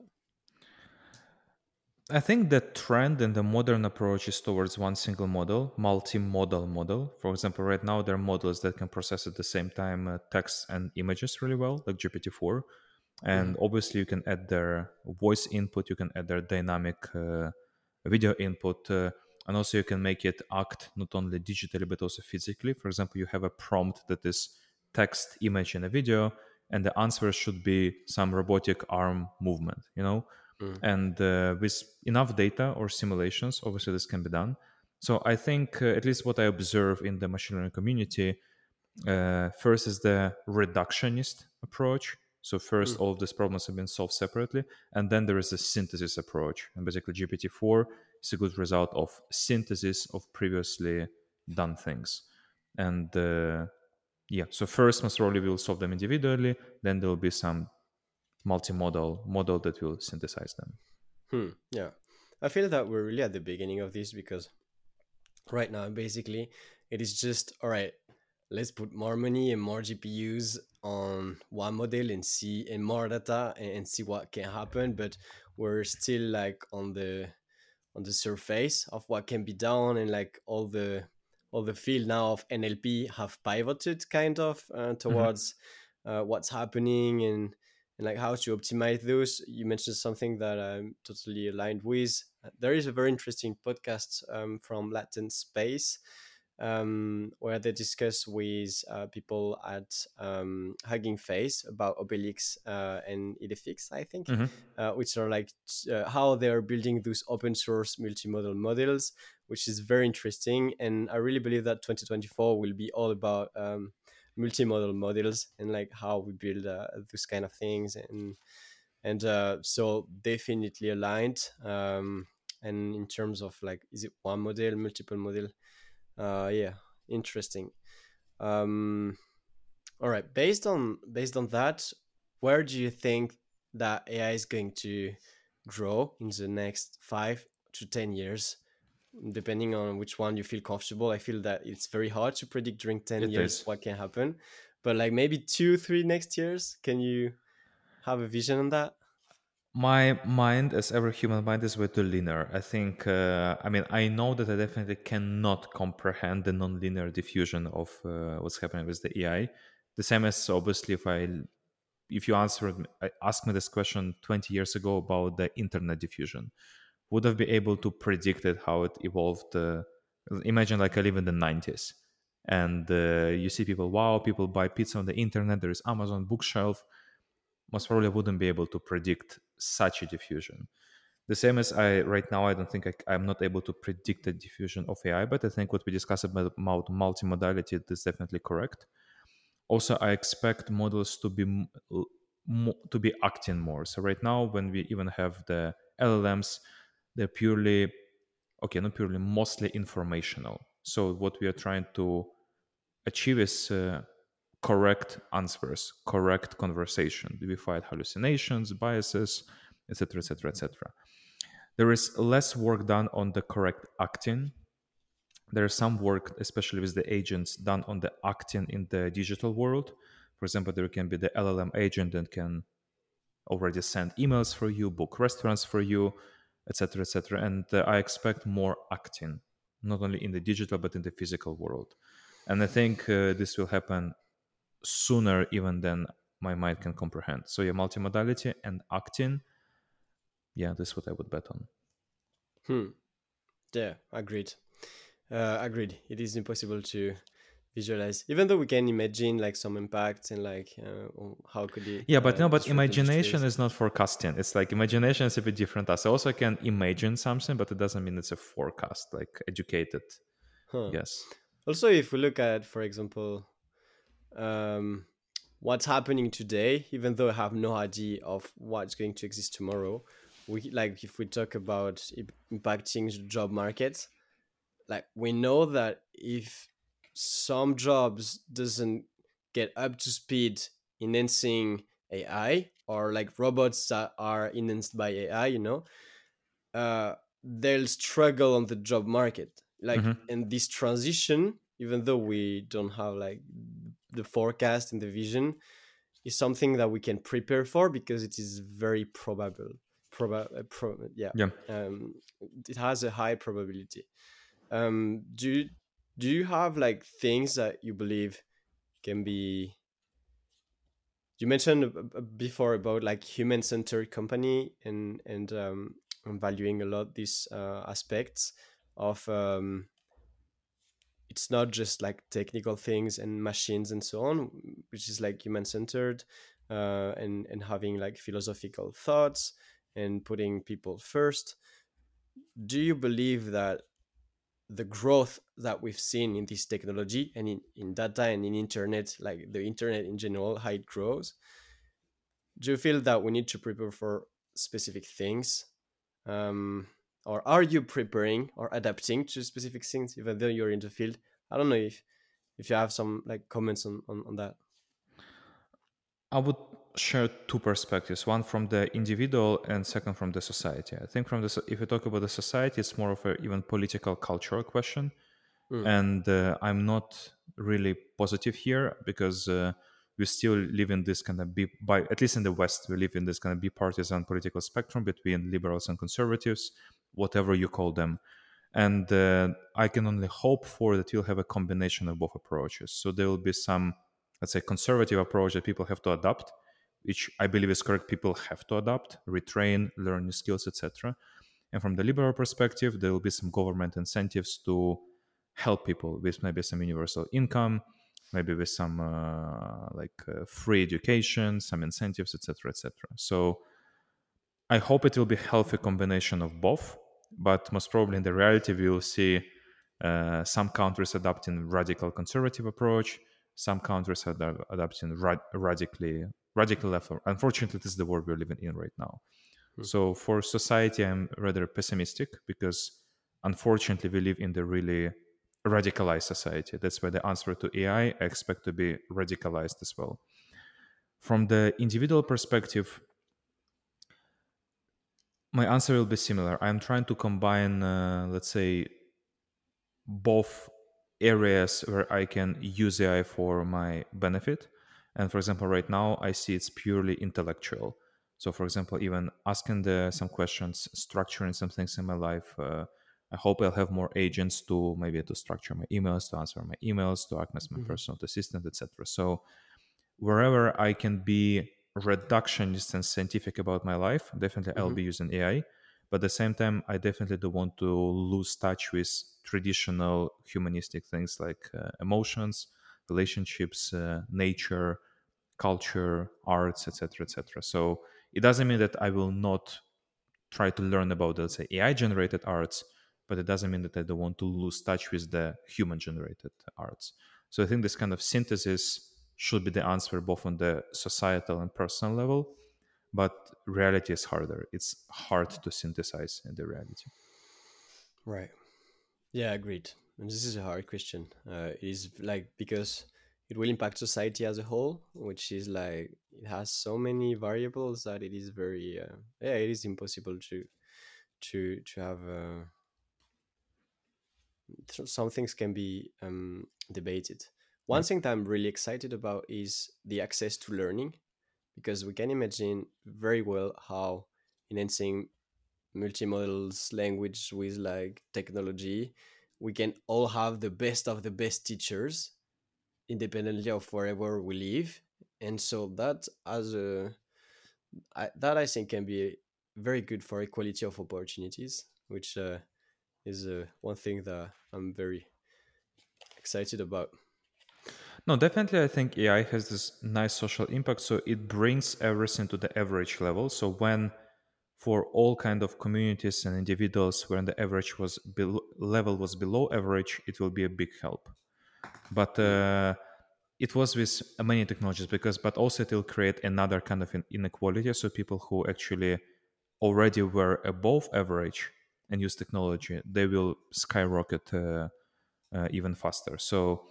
I think the trend in the modern approach is towards one single model, multi-modal model. For example, right now there are models that can process at the same time uh, text and images really well, like GPT-4. And mm. obviously, you can add their voice input, you can add their dynamic uh, video input, uh, and also you can make it act not only digitally but also physically. For example, you have a prompt that is text, image, and a video, and the answer should be some robotic arm movement you know mm. and uh, with enough data or simulations obviously this can be done so i think uh, at least what i observe in the machine learning community uh, first is the reductionist approach so first mm. all of these problems have been solved separately and then there is a synthesis approach and basically gpt-4 is a good result of synthesis of previously done things and uh, yeah so first most probably we'll solve them individually then there will be some multimodal model that will synthesize them hmm yeah i feel that we're really at the beginning of this because right now basically it is just all right let's put more money and more gpus on one model and see and more data and, and see what can happen but we're still like on the on the surface of what can be done and like all the all the field now of NLP have pivoted kind of uh, mm-hmm. towards mm-hmm. uh, what's happening and and like how to optimize those. You mentioned something that I'm totally aligned with. There is a very interesting podcast um, from Latent Space um, where they discuss with uh, people at um, Hugging Face about OBELICS uh, and IDEFICS, I think, mm-hmm. uh, which are like uh, how they are building those open source multimodal models, which is very interesting. And I really believe that 2024 will be all about um, multimodal models and like how we build uh, those kind of things. And and uh, so definitely aligned. Um, and in terms of like, is it one model, multiple model? uh, yeah, interesting. Um, all right, based on based on that, where do you think that AI is going to grow in the next five to ten years? Depending on which one you feel comfortable, I feel that it's very hard to predict during ten it years is. what can happen. But like maybe two, three next years, can you have a vision on that? my mind as every human mind is way too linear i think uh, i mean i know that i definitely cannot comprehend the non-linear diffusion of uh, what's happening with the ai the same as obviously if i if you answered asked me this question 20 years ago about the internet diffusion would have been able to predict it how it evolved uh, imagine like i live in the 90s and uh, you see people wow people buy pizza on the internet there is amazon bookshelf most probably wouldn't be able to predict such a diffusion. The same as I right now, I don't think I, am not able to predict the diffusion of AI, but I think what we discussed about, about multimodality is definitely correct. Also, I expect models to be to be acting more. So right now, when we even have the LLMs, they're purely okay, not purely, mostly informational. So what we are trying to achieve is uh, correct answers, correct conversation. Do we fight hallucinations, biases, etc., etc., etc. There is less work done on the correct acting. There is some work, especially with the agents, done on the acting in the digital world. For example, there can be the LLM agent that can already send emails for you, book restaurants for you, etc., etc. And uh, I expect more acting, not only in the digital but in the physical world. And I think uh, this will happen sooner even than my mind can comprehend. So yeah, multimodality and acting. Yeah, this is what I would bet on. Hmm. Yeah, agreed. Uh, agreed. It is impossible to visualize, even though we can imagine like some impacts and like uh, how could it. Yeah, but uh, no, but imagination is not forecasting. It's like imagination is a bit different. As I also can imagine something, but it doesn't mean it's a forecast, like educated. Huh. Yes. Also, if we look at, for example, um, what's happening today, even though I have no idea of what's going to exist tomorrow. We like if we talk about impacting the job market, like we know that if some jobs doesn't get up to speed enhancing AI or like robots that are enhanced by AI, you know, uh, they'll struggle on the job market. Like, mm-hmm. and this transition, even though we don't have like the forecast and the vision is something that we can prepare for because it is very probable. Proba- uh, pro- yeah. yeah. Um, it has a high probability. Um, do you, do you have like things that you believe can be you mentioned before about like human centered company and and um, valuing a lot these uh, aspects of um, it's not just like technical things and machines and so on, which is like human centered uh, and and having like philosophical thoughts and putting people first. Do you believe that the growth that we've seen in this technology and in, in data and in internet, like the internet in general, how it grows, do you feel that we need to prepare for specific things? Um, or are you preparing or adapting to specific things even though you're in the field i don't know if if you have some like comments on on, on that i would share two perspectives one from the individual and second from the society i think from the if you talk about the society it's more of a even political cultural question mm. and uh, i'm not really positive here because uh, we still live in this kind of be by at least in the west we live in this kind of bipartisan political spectrum between liberals and conservatives whatever you call them. And uh, I can only hope for that you'll have a combination of both approaches. So there will be some, let's say, conservative approach that people have to adopt, which I believe is correct. People have to adapt, retrain, learn new skills, etc. And from the liberal perspective, there will be some government incentives to help people with maybe some universal income, maybe with some uh, like uh, free education, some incentives, etc., etc. So I hope it will be healthy combination of both, but most probably in the reality we will see uh, some countries adopting radical conservative approach, some countries are adopting ra- radically radical left. Unfortunately, this is the world we're living in right now. Hmm. So for society, I'm rather pessimistic because unfortunately we live in the really radicalized society. That's why the answer to AI I expect to be radicalized as well. From the individual perspective, my answer will be similar. I'm trying to combine, uh, let's say, both areas where I can use AI for my benefit. And for example, right now I see it's purely intellectual. So, for example, even asking the, some questions, structuring some things in my life. Uh, I hope I'll have more agents to maybe to structure my emails, to answer my emails, to act as my mm-hmm. personal assistant, etc. So, wherever I can be reductionist and scientific about my life, definitely mm-hmm. I'll be using AI. But at the same time, I definitely don't want to lose touch with traditional humanistic things like uh, emotions, relationships, uh, nature, culture, arts, etc., etc. So it doesn't mean that I will not try to learn about, let's say, AI-generated arts, but it doesn't mean that I don't want to lose touch with the human-generated arts. So I think this kind of synthesis should be the answer both on the societal and personal level but reality is harder it's hard to synthesize in the reality right yeah agreed this is a hard question. Uh, it is like because it will impact society as a whole which is like it has so many variables that it is very uh, yeah it is impossible to to to have uh, some things can be um, debated. One thing that i'm really excited about is the access to learning because we can imagine very well how enhancing multimodal language with like technology we can all have the best of the best teachers independently of wherever we live and so that as a I, that i think can be very good for equality of opportunities which uh, is uh, one thing that i'm very excited about no, definitely, I think AI has this nice social impact. So it brings everything to the average level. So when for all kind of communities and individuals when the average was level was below average, it will be a big help. But uh, it was with many technologies because, but also it will create another kind of inequality. So people who actually already were above average and use technology, they will skyrocket uh, uh, even faster. So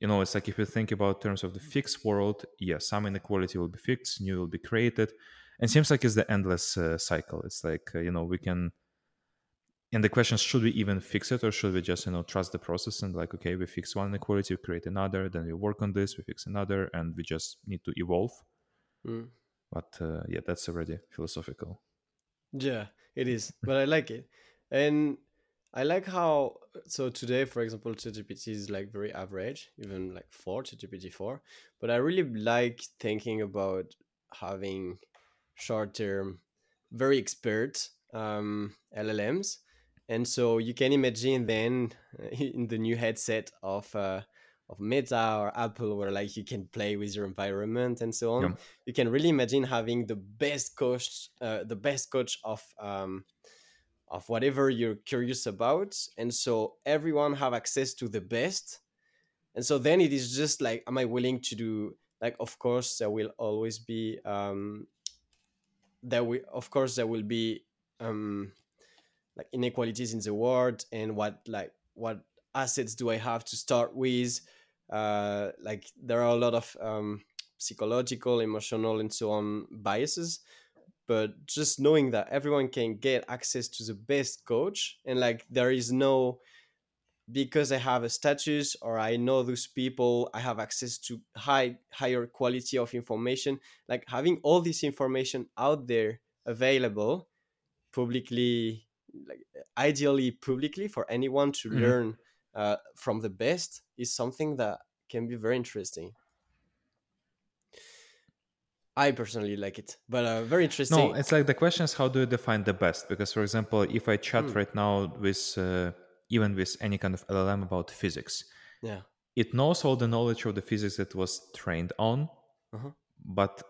you know, it's like if you think about terms of the fixed world, yes, some inequality will be fixed, new will be created, and seems like it's the endless uh, cycle. It's like uh, you know we can, and the question should we even fix it or should we just you know trust the process and like okay we fix one inequality, we create another, then we work on this, we fix another, and we just need to evolve. Mm. But uh, yeah, that's already philosophical. Yeah, it is, <laughs> but I like it, and I like how so today, for example, ChatGPT is like very average, even like four ChatGPT four. But I really like thinking about having short term, very expert um, LLMs, and so you can imagine then <laughs> in the new headset of uh, of Meta or Apple, where like you can play with your environment and so on. Yeah. You can really imagine having the best coach, uh, the best coach of um, of whatever you're curious about and so everyone have access to the best and so then it is just like am i willing to do like of course there will always be um there will of course there will be um like inequalities in the world and what like what assets do i have to start with? Uh like there are a lot of um psychological emotional and so on biases. But just knowing that everyone can get access to the best coach and like there is no because i have a status or i know those people i have access to high higher quality of information like having all this information out there available publicly like ideally publicly for anyone to mm-hmm. learn uh, from the best is something that can be very interesting I personally like it, but uh, very interesting. No, it's like the question is how do you define the best? Because, for example, if I chat Hmm. right now with uh, even with any kind of LLM about physics, yeah. it knows all the knowledge of the physics that was trained on, Uh-huh. but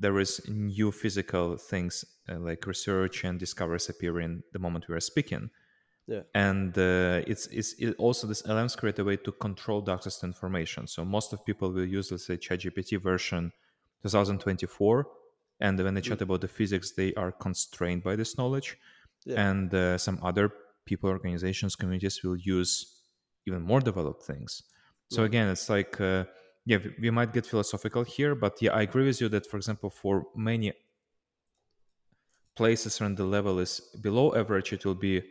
there is new physical things uh, like research and discoveries appearing the moment we are speaking. Yeah. And uh, it's it's it also this LMs create a way to control the access to information. So most of people will use let's say ChatGPT version 2024, and when they chat about the physics, they are constrained by this knowledge. Yeah. And uh, some other people, organizations, communities will use even more developed things. So Yeah. again, it's like uh, yeah, we, might get philosophical here, but yeah, I agree with you that for example, for many places when the level is below average, it will be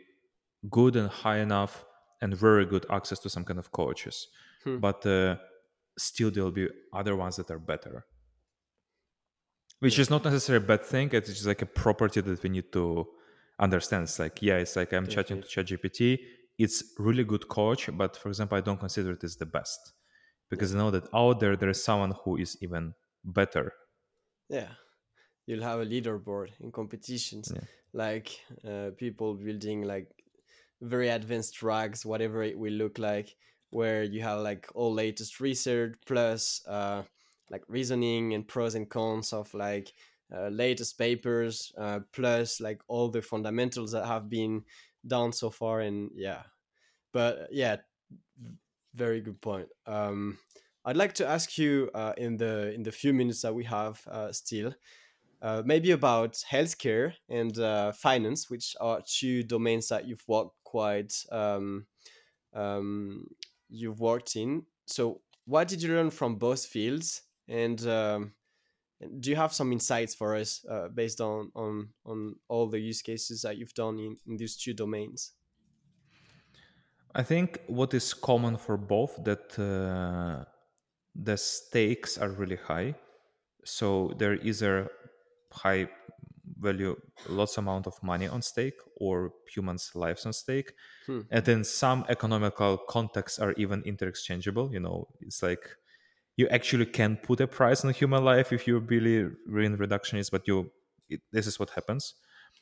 good and high enough and very good access to some kind of coaches. Hmm. But uh, still, there will be other ones that are better, which is not necessarily a bad thing. It's just like a property that we need to understand. It's like, yeah, it's like I'm chatting to ChatGPT. It's really good coach, but for example, I don't consider it as the best because I know that out there there is someone who is even better. Yeah. You'll have a leaderboard in competitions, Yeah. like uh, people building like very advanced drugs, whatever it will look like, where you have like all latest research plus uh, like reasoning and pros and cons of like uh, latest papers uh, plus like all the fundamentals that have been done so far and yeah. But yeah very good point. Um i'd like to ask you uh, in the in the few minutes that we have uh, still uh, maybe about healthcare and uh, finance which are two domains that you've worked quite um, um, you've worked in. So what did you learn from both fields? And um, do you have some insights for us uh, based on, on on all the use cases that you've done in, in these two domains I think what is common for both that uh, the stakes are really high. So there is a high value, lots amount of money on stake or humans' lives on stake. Hmm. And then some economical contexts are even interchangeable. You know, it's like you actually can put a price on human life if you're really, really reductionist, but you it, this is what happens.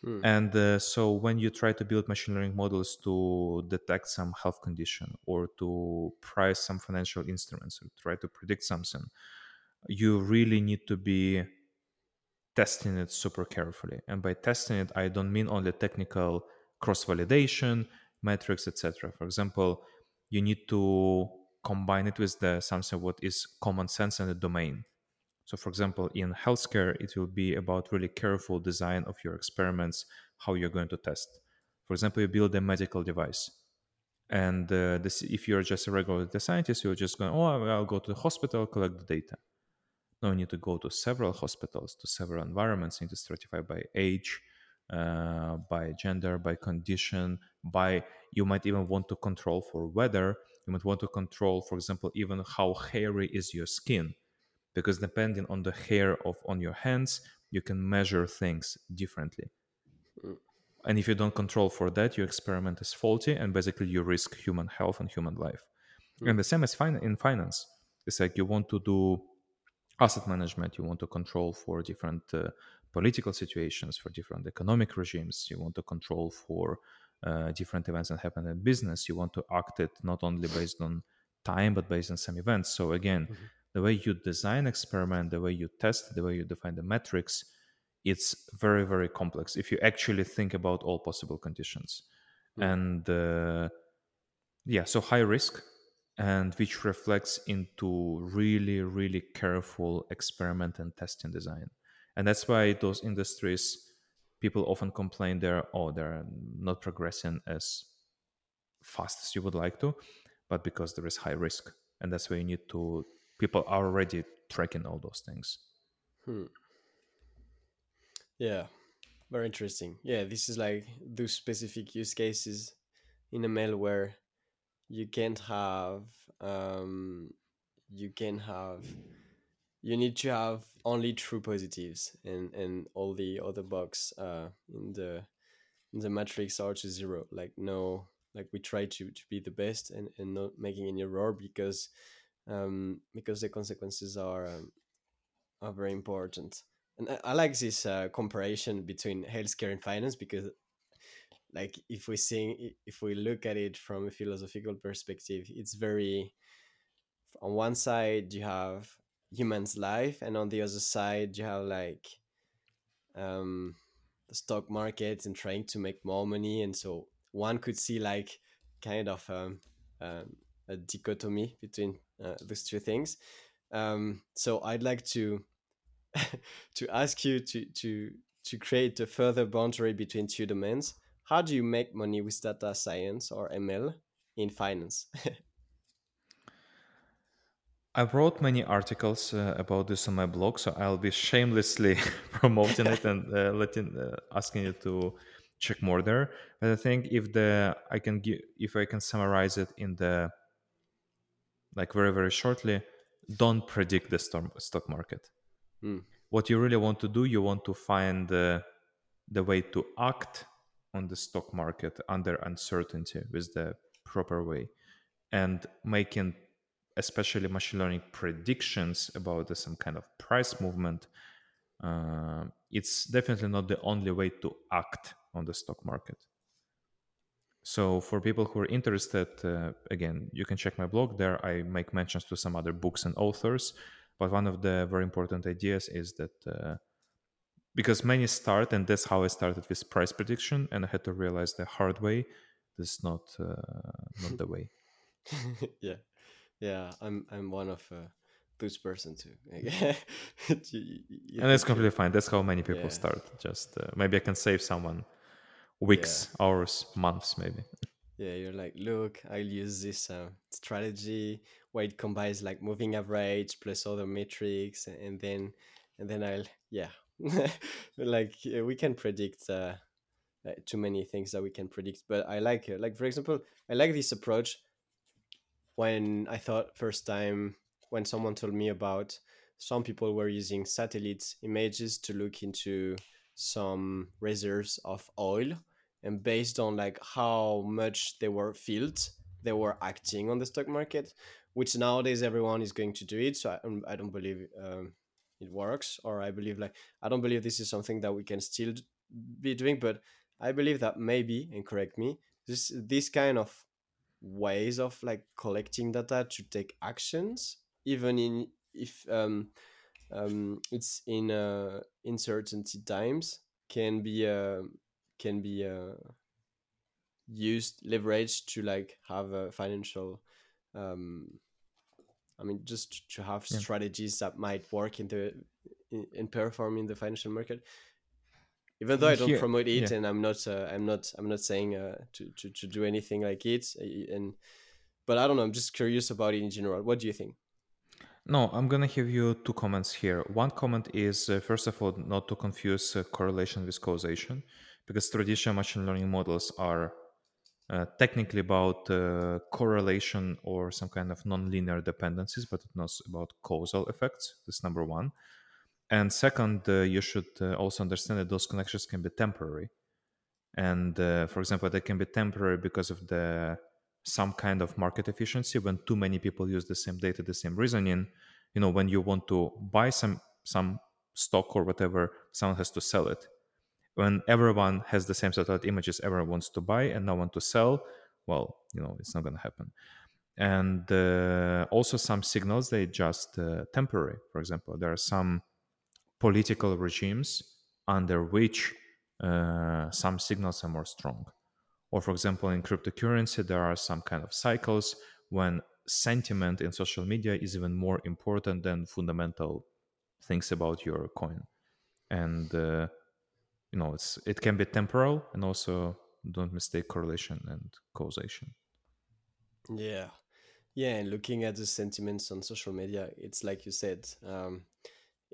Hmm. And uh, so when you try to build machine learning models to detect some health condition or to price some financial instruments or try to predict something, you really need to be testing it super carefully. And by testing it, I don't mean only technical cross validation, metrics, etc. For example, you need to combine it with the something what is common sense in the domain. So, for example, in healthcare, it will be about really careful design of your experiments, how you're going to test. For example, you build a medical device, and uh, this, if you're just a regular data scientist, you're just going, oh, I'll go to the hospital, collect the data. No, you need to go to several hospitals, to several environments, you need to stratify by age, uh, by gender, by condition, by you might even want to control for weather. You might want to control, for example, even how hairy is your skin because depending on the hair of on your hands you can measure things differently Mm. and if you don't control for that your experiment is faulty and basically you risk human health and human life Mm. and the same as fin- in finance it's like you want to do asset management you want to control for different uh, political situations for different economic regimes you want to control for uh, different events that happen in business you want to act it not only based on time but based on some events so again Mhm. the way you design experiment the way you test the way you define the metrics it's very very complex if you actually think about all possible conditions Mm. and uh, yeah so high risk and which reflects into really really careful experiment and testing design and that's why those industries people often complain they're oh they're not progressing as fast as you would like to but because there is high risk and that's why you need to people are already tracking all those things Hmm. Yeah, very interesting. Yeah, this is like those specific use cases in a mail where you can't have um you can have you need to have only true positives and and all the other bugs uh in the in the matrix are to zero. Like no like we try to to be the best and and not making any error because um because the consequences are um, are very important. And I, I like this uh, comparison between healthcare and finance because like if we see if we look at it from a philosophical perspective it's very on one side you have human's life and on the other side you have like um the stock market and trying to make more money and so one could see like kind of um, um, a dichotomy between uh, those two things. Um, so i'd like to <laughs> to ask you to to to create a further boundary between two domains. How do you make money with data science or ml in finance <laughs> I wrote many articles uh, about this on my blog, so I'll be shamelessly <laughs> promoting it and uh, letting uh, asking you to check more there. But I think if the I can give if I can summarize it in the like very very shortly, don't predict the stock market. Mm. What you really want to do, you want to find the the way to act on the stock market under uncertainty with the proper way, and making especially machine learning predictions about some kind of price movement, uh, it's definitely not the only way to act on the stock market. So, for people who are interested, uh, again, you can check my blog there. I make mentions to some other books and authors. But one of the very important ideas is that uh, because many start, and that's how I started with price prediction, and I had to realize the hard way. This is not uh, not the way. <laughs> yeah, yeah, I'm I'm one of uh, those person too. <laughs> you, you and that's completely fine. That's how many people yeah. start. Just uh, maybe I can save someone weeks, yeah. hours, months, maybe. Yeah, you're like, look, I'll use this uh, strategy where it combines like moving average plus other metrics, and then and then I'll yeah, <laughs> like we can predict. Uh, too many things that we can predict but i like it like for example i like this approach when I thought first time when someone told me about some people were using satellite images to look into some reserves of oil and based on like how much they were filled they were acting on the stock market which nowadays everyone is going to do it so i, I don't believe um, it works or i believe like i don't believe this is something that we can still be doing but i believe that maybe and correct me this this kind of ways of like collecting data to take actions even in if um, um, it's in uh, uncertainty times can be uh, can be uh, used leveraged to like have a financial um, I mean just to have yeah. strategies that might work in the in, in perform in the financial market even though I don't Here, promote it, yeah. and I'm not, uh, I'm not, I'm not saying uh, to, to to do anything like it, and but I don't know. I'm just curious about it in general. What do you think? No, I'm gonna give you two comments here. One comment is uh, first of all not to confuse uh, correlation with causation, because traditional machine learning models are uh, technically about uh, correlation or some kind of nonlinear dependencies, but it's not about causal effects. This number one. And second, uh, you should uh, also understand that those connections can be temporary. And uh, for example, they can be temporary because of the some kind of market efficiency when too many people use the same data, the same reasoning. You know, when you want to buy some some stock or whatever, someone has to sell it. When everyone has the same satellite images, everyone wants to buy and no one to sell. Well, you know, it's not going to happen. And uh, also, some signals they just uh, temporary. For example, there are some political regimes under which uh, some signals are more strong. Or, for example, in cryptocurrency, there are some kind of cycles when sentiment in social media is even more important than fundamental things about your coin. And, uh, you know, it's, it can be temporal and also don't mistake correlation and causation. Yeah. Yeah. And looking at the sentiments on social media, it's like you said, um,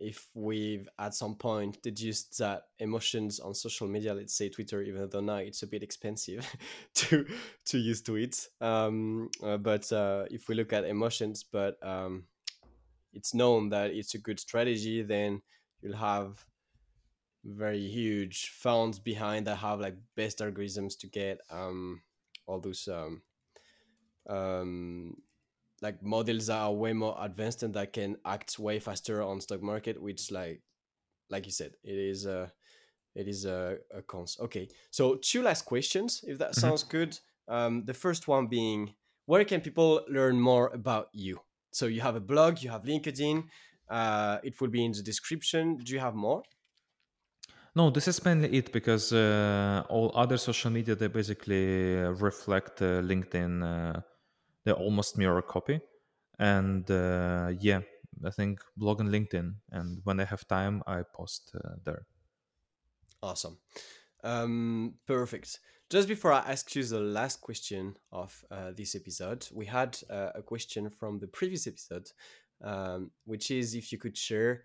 if we've at some point deduced that emotions on social media, let's say Twitter, even though now it's a bit expensive <laughs> to to use tweets, um, uh, but uh, if we look at emotions, but um, it's known that it's a good strategy, then you'll have very huge funds behind that have like best algorithms to get um, all those um, um, like models that are way more advanced and that can act way faster on stock market which like like you said, it is a it is a, a cons. Okay, so two last questions, if that Mhm. sounds good. Um, the first one being, where can people learn more about you? So you have a blog, you have LinkedIn. Uh, it will be in the description. Do you have more? No, this is mainly it because uh, all other social media they basically reflect uh, LinkedIn. They almost mirror copy, and uh, yeah, I think blog and LinkedIn. And when I have time, I post uh, there. Awesome. Um, perfect. Just before I ask you the last question of uh, this episode, we had uh, a question from the previous episode, um, which is if you could share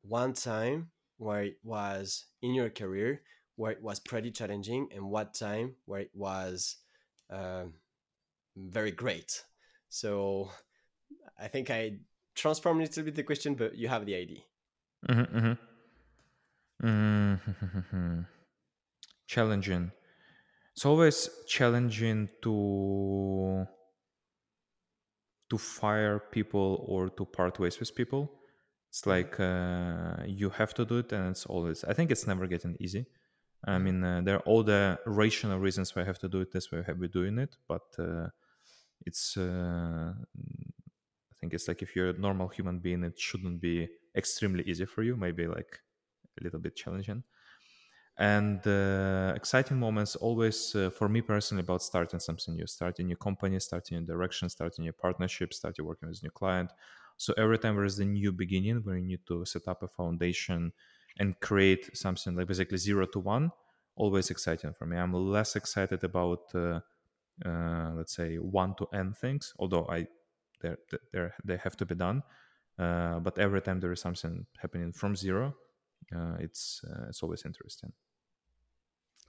one time where it was in your career where it was pretty challenging and what time where it was um, very great. So I think I transformed a little bit the question, but you have the idea. Mm-hmm, mm-hmm. <laughs> challenging. It's always challenging to to fire people or to part ways with people. It's like uh, you have to do it, and it's always. I think it's never getting easy. I mean, uh, there are all the rational reasons why I have to do it this way. I have been doing it, but uh, it's. Uh, I think it's like if you're a normal human being, it shouldn't be extremely easy for you. Maybe like a little bit challenging and uh, exciting moments always uh, for me personally about starting something new starting a new company starting a new direction starting a new partnership starting working with a new client so every time there is a new beginning where you need to set up a foundation and create something like basically zero to one always exciting for me i'm less excited about uh, uh let's say one to n things although i they're, they're, they have to be done uh, but every time there is something happening from zero uh, it's uh, it's always interesting.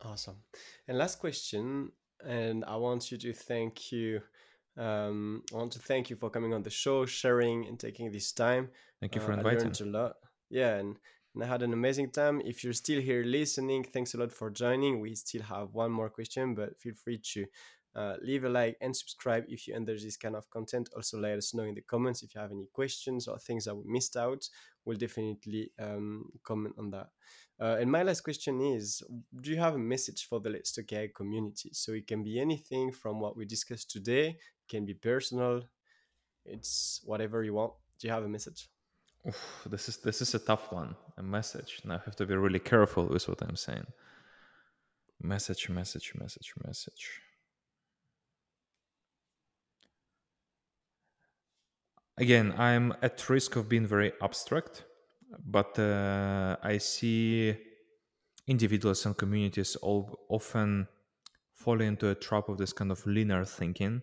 Awesome. And last question, and I want you to thank you. Um, I want to thank you for coming on the show, sharing, and taking this time. Thank you for Uh, I inviting. learned a lot. Yeah, and, and I had an amazing time. If you're still here listening, thanks a lot for joining. We still have one more question, but feel free to uh, leave a like and subscribe if you enjoy this kind of content. Also, let us know in the comments if you have any questions or things that we missed out. We'll definitely um, comment on that. Uh, and my last question is Do you have a message for the Let's Talk AI community? So it can be anything from what we discussed today, it can be personal, it's whatever you want. Do you have a message? Oof, this is this is a tough one. A message. Now I have to be really careful with what I'm saying. Message, message, message, message. Again, I'm at risk of being very abstract, but uh, I see individuals and communities all often fall into a trap of this kind of linear thinking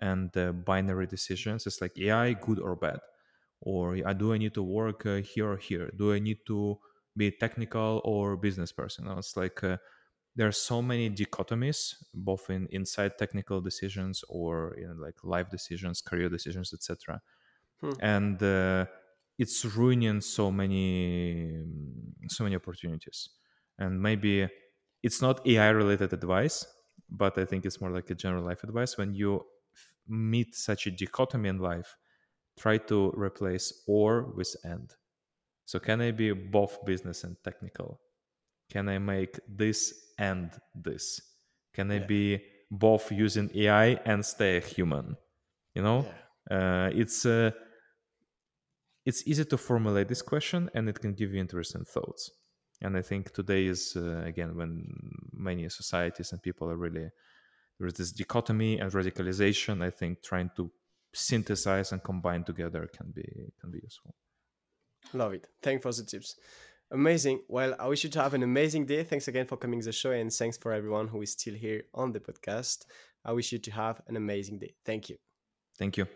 and uh, binary decisions. It's like AI, good or bad, or do I need to work uh, here or here? Do I need to be technical or business person? It's like uh, there are so many dichotomies, both in inside technical decisions or in like life decisions, career decisions, etc. Hmm. And uh, it's ruining so many so many opportunities. And maybe it's not AI related advice, but I think it's more like a general life advice. When you f- meet such a dichotomy in life, try to replace or with and. So can I be both business and technical? Can I make this and this? Can I Yeah. be both using AI and stay a human? You know, Yeah. uh, it's uh, it's easy to formulate this question, and it can give you interesting thoughts. And I think today is uh, again when many societies and people are really there is this dichotomy and radicalization. I think trying to synthesize and combine together can be can be useful. Love it. Thanks for the tips. Amazing. Well, I wish you to have an amazing day. Thanks again for coming to the show, and thanks for everyone who is still here on the podcast. I wish you to have an amazing day. Thank you. Thank you.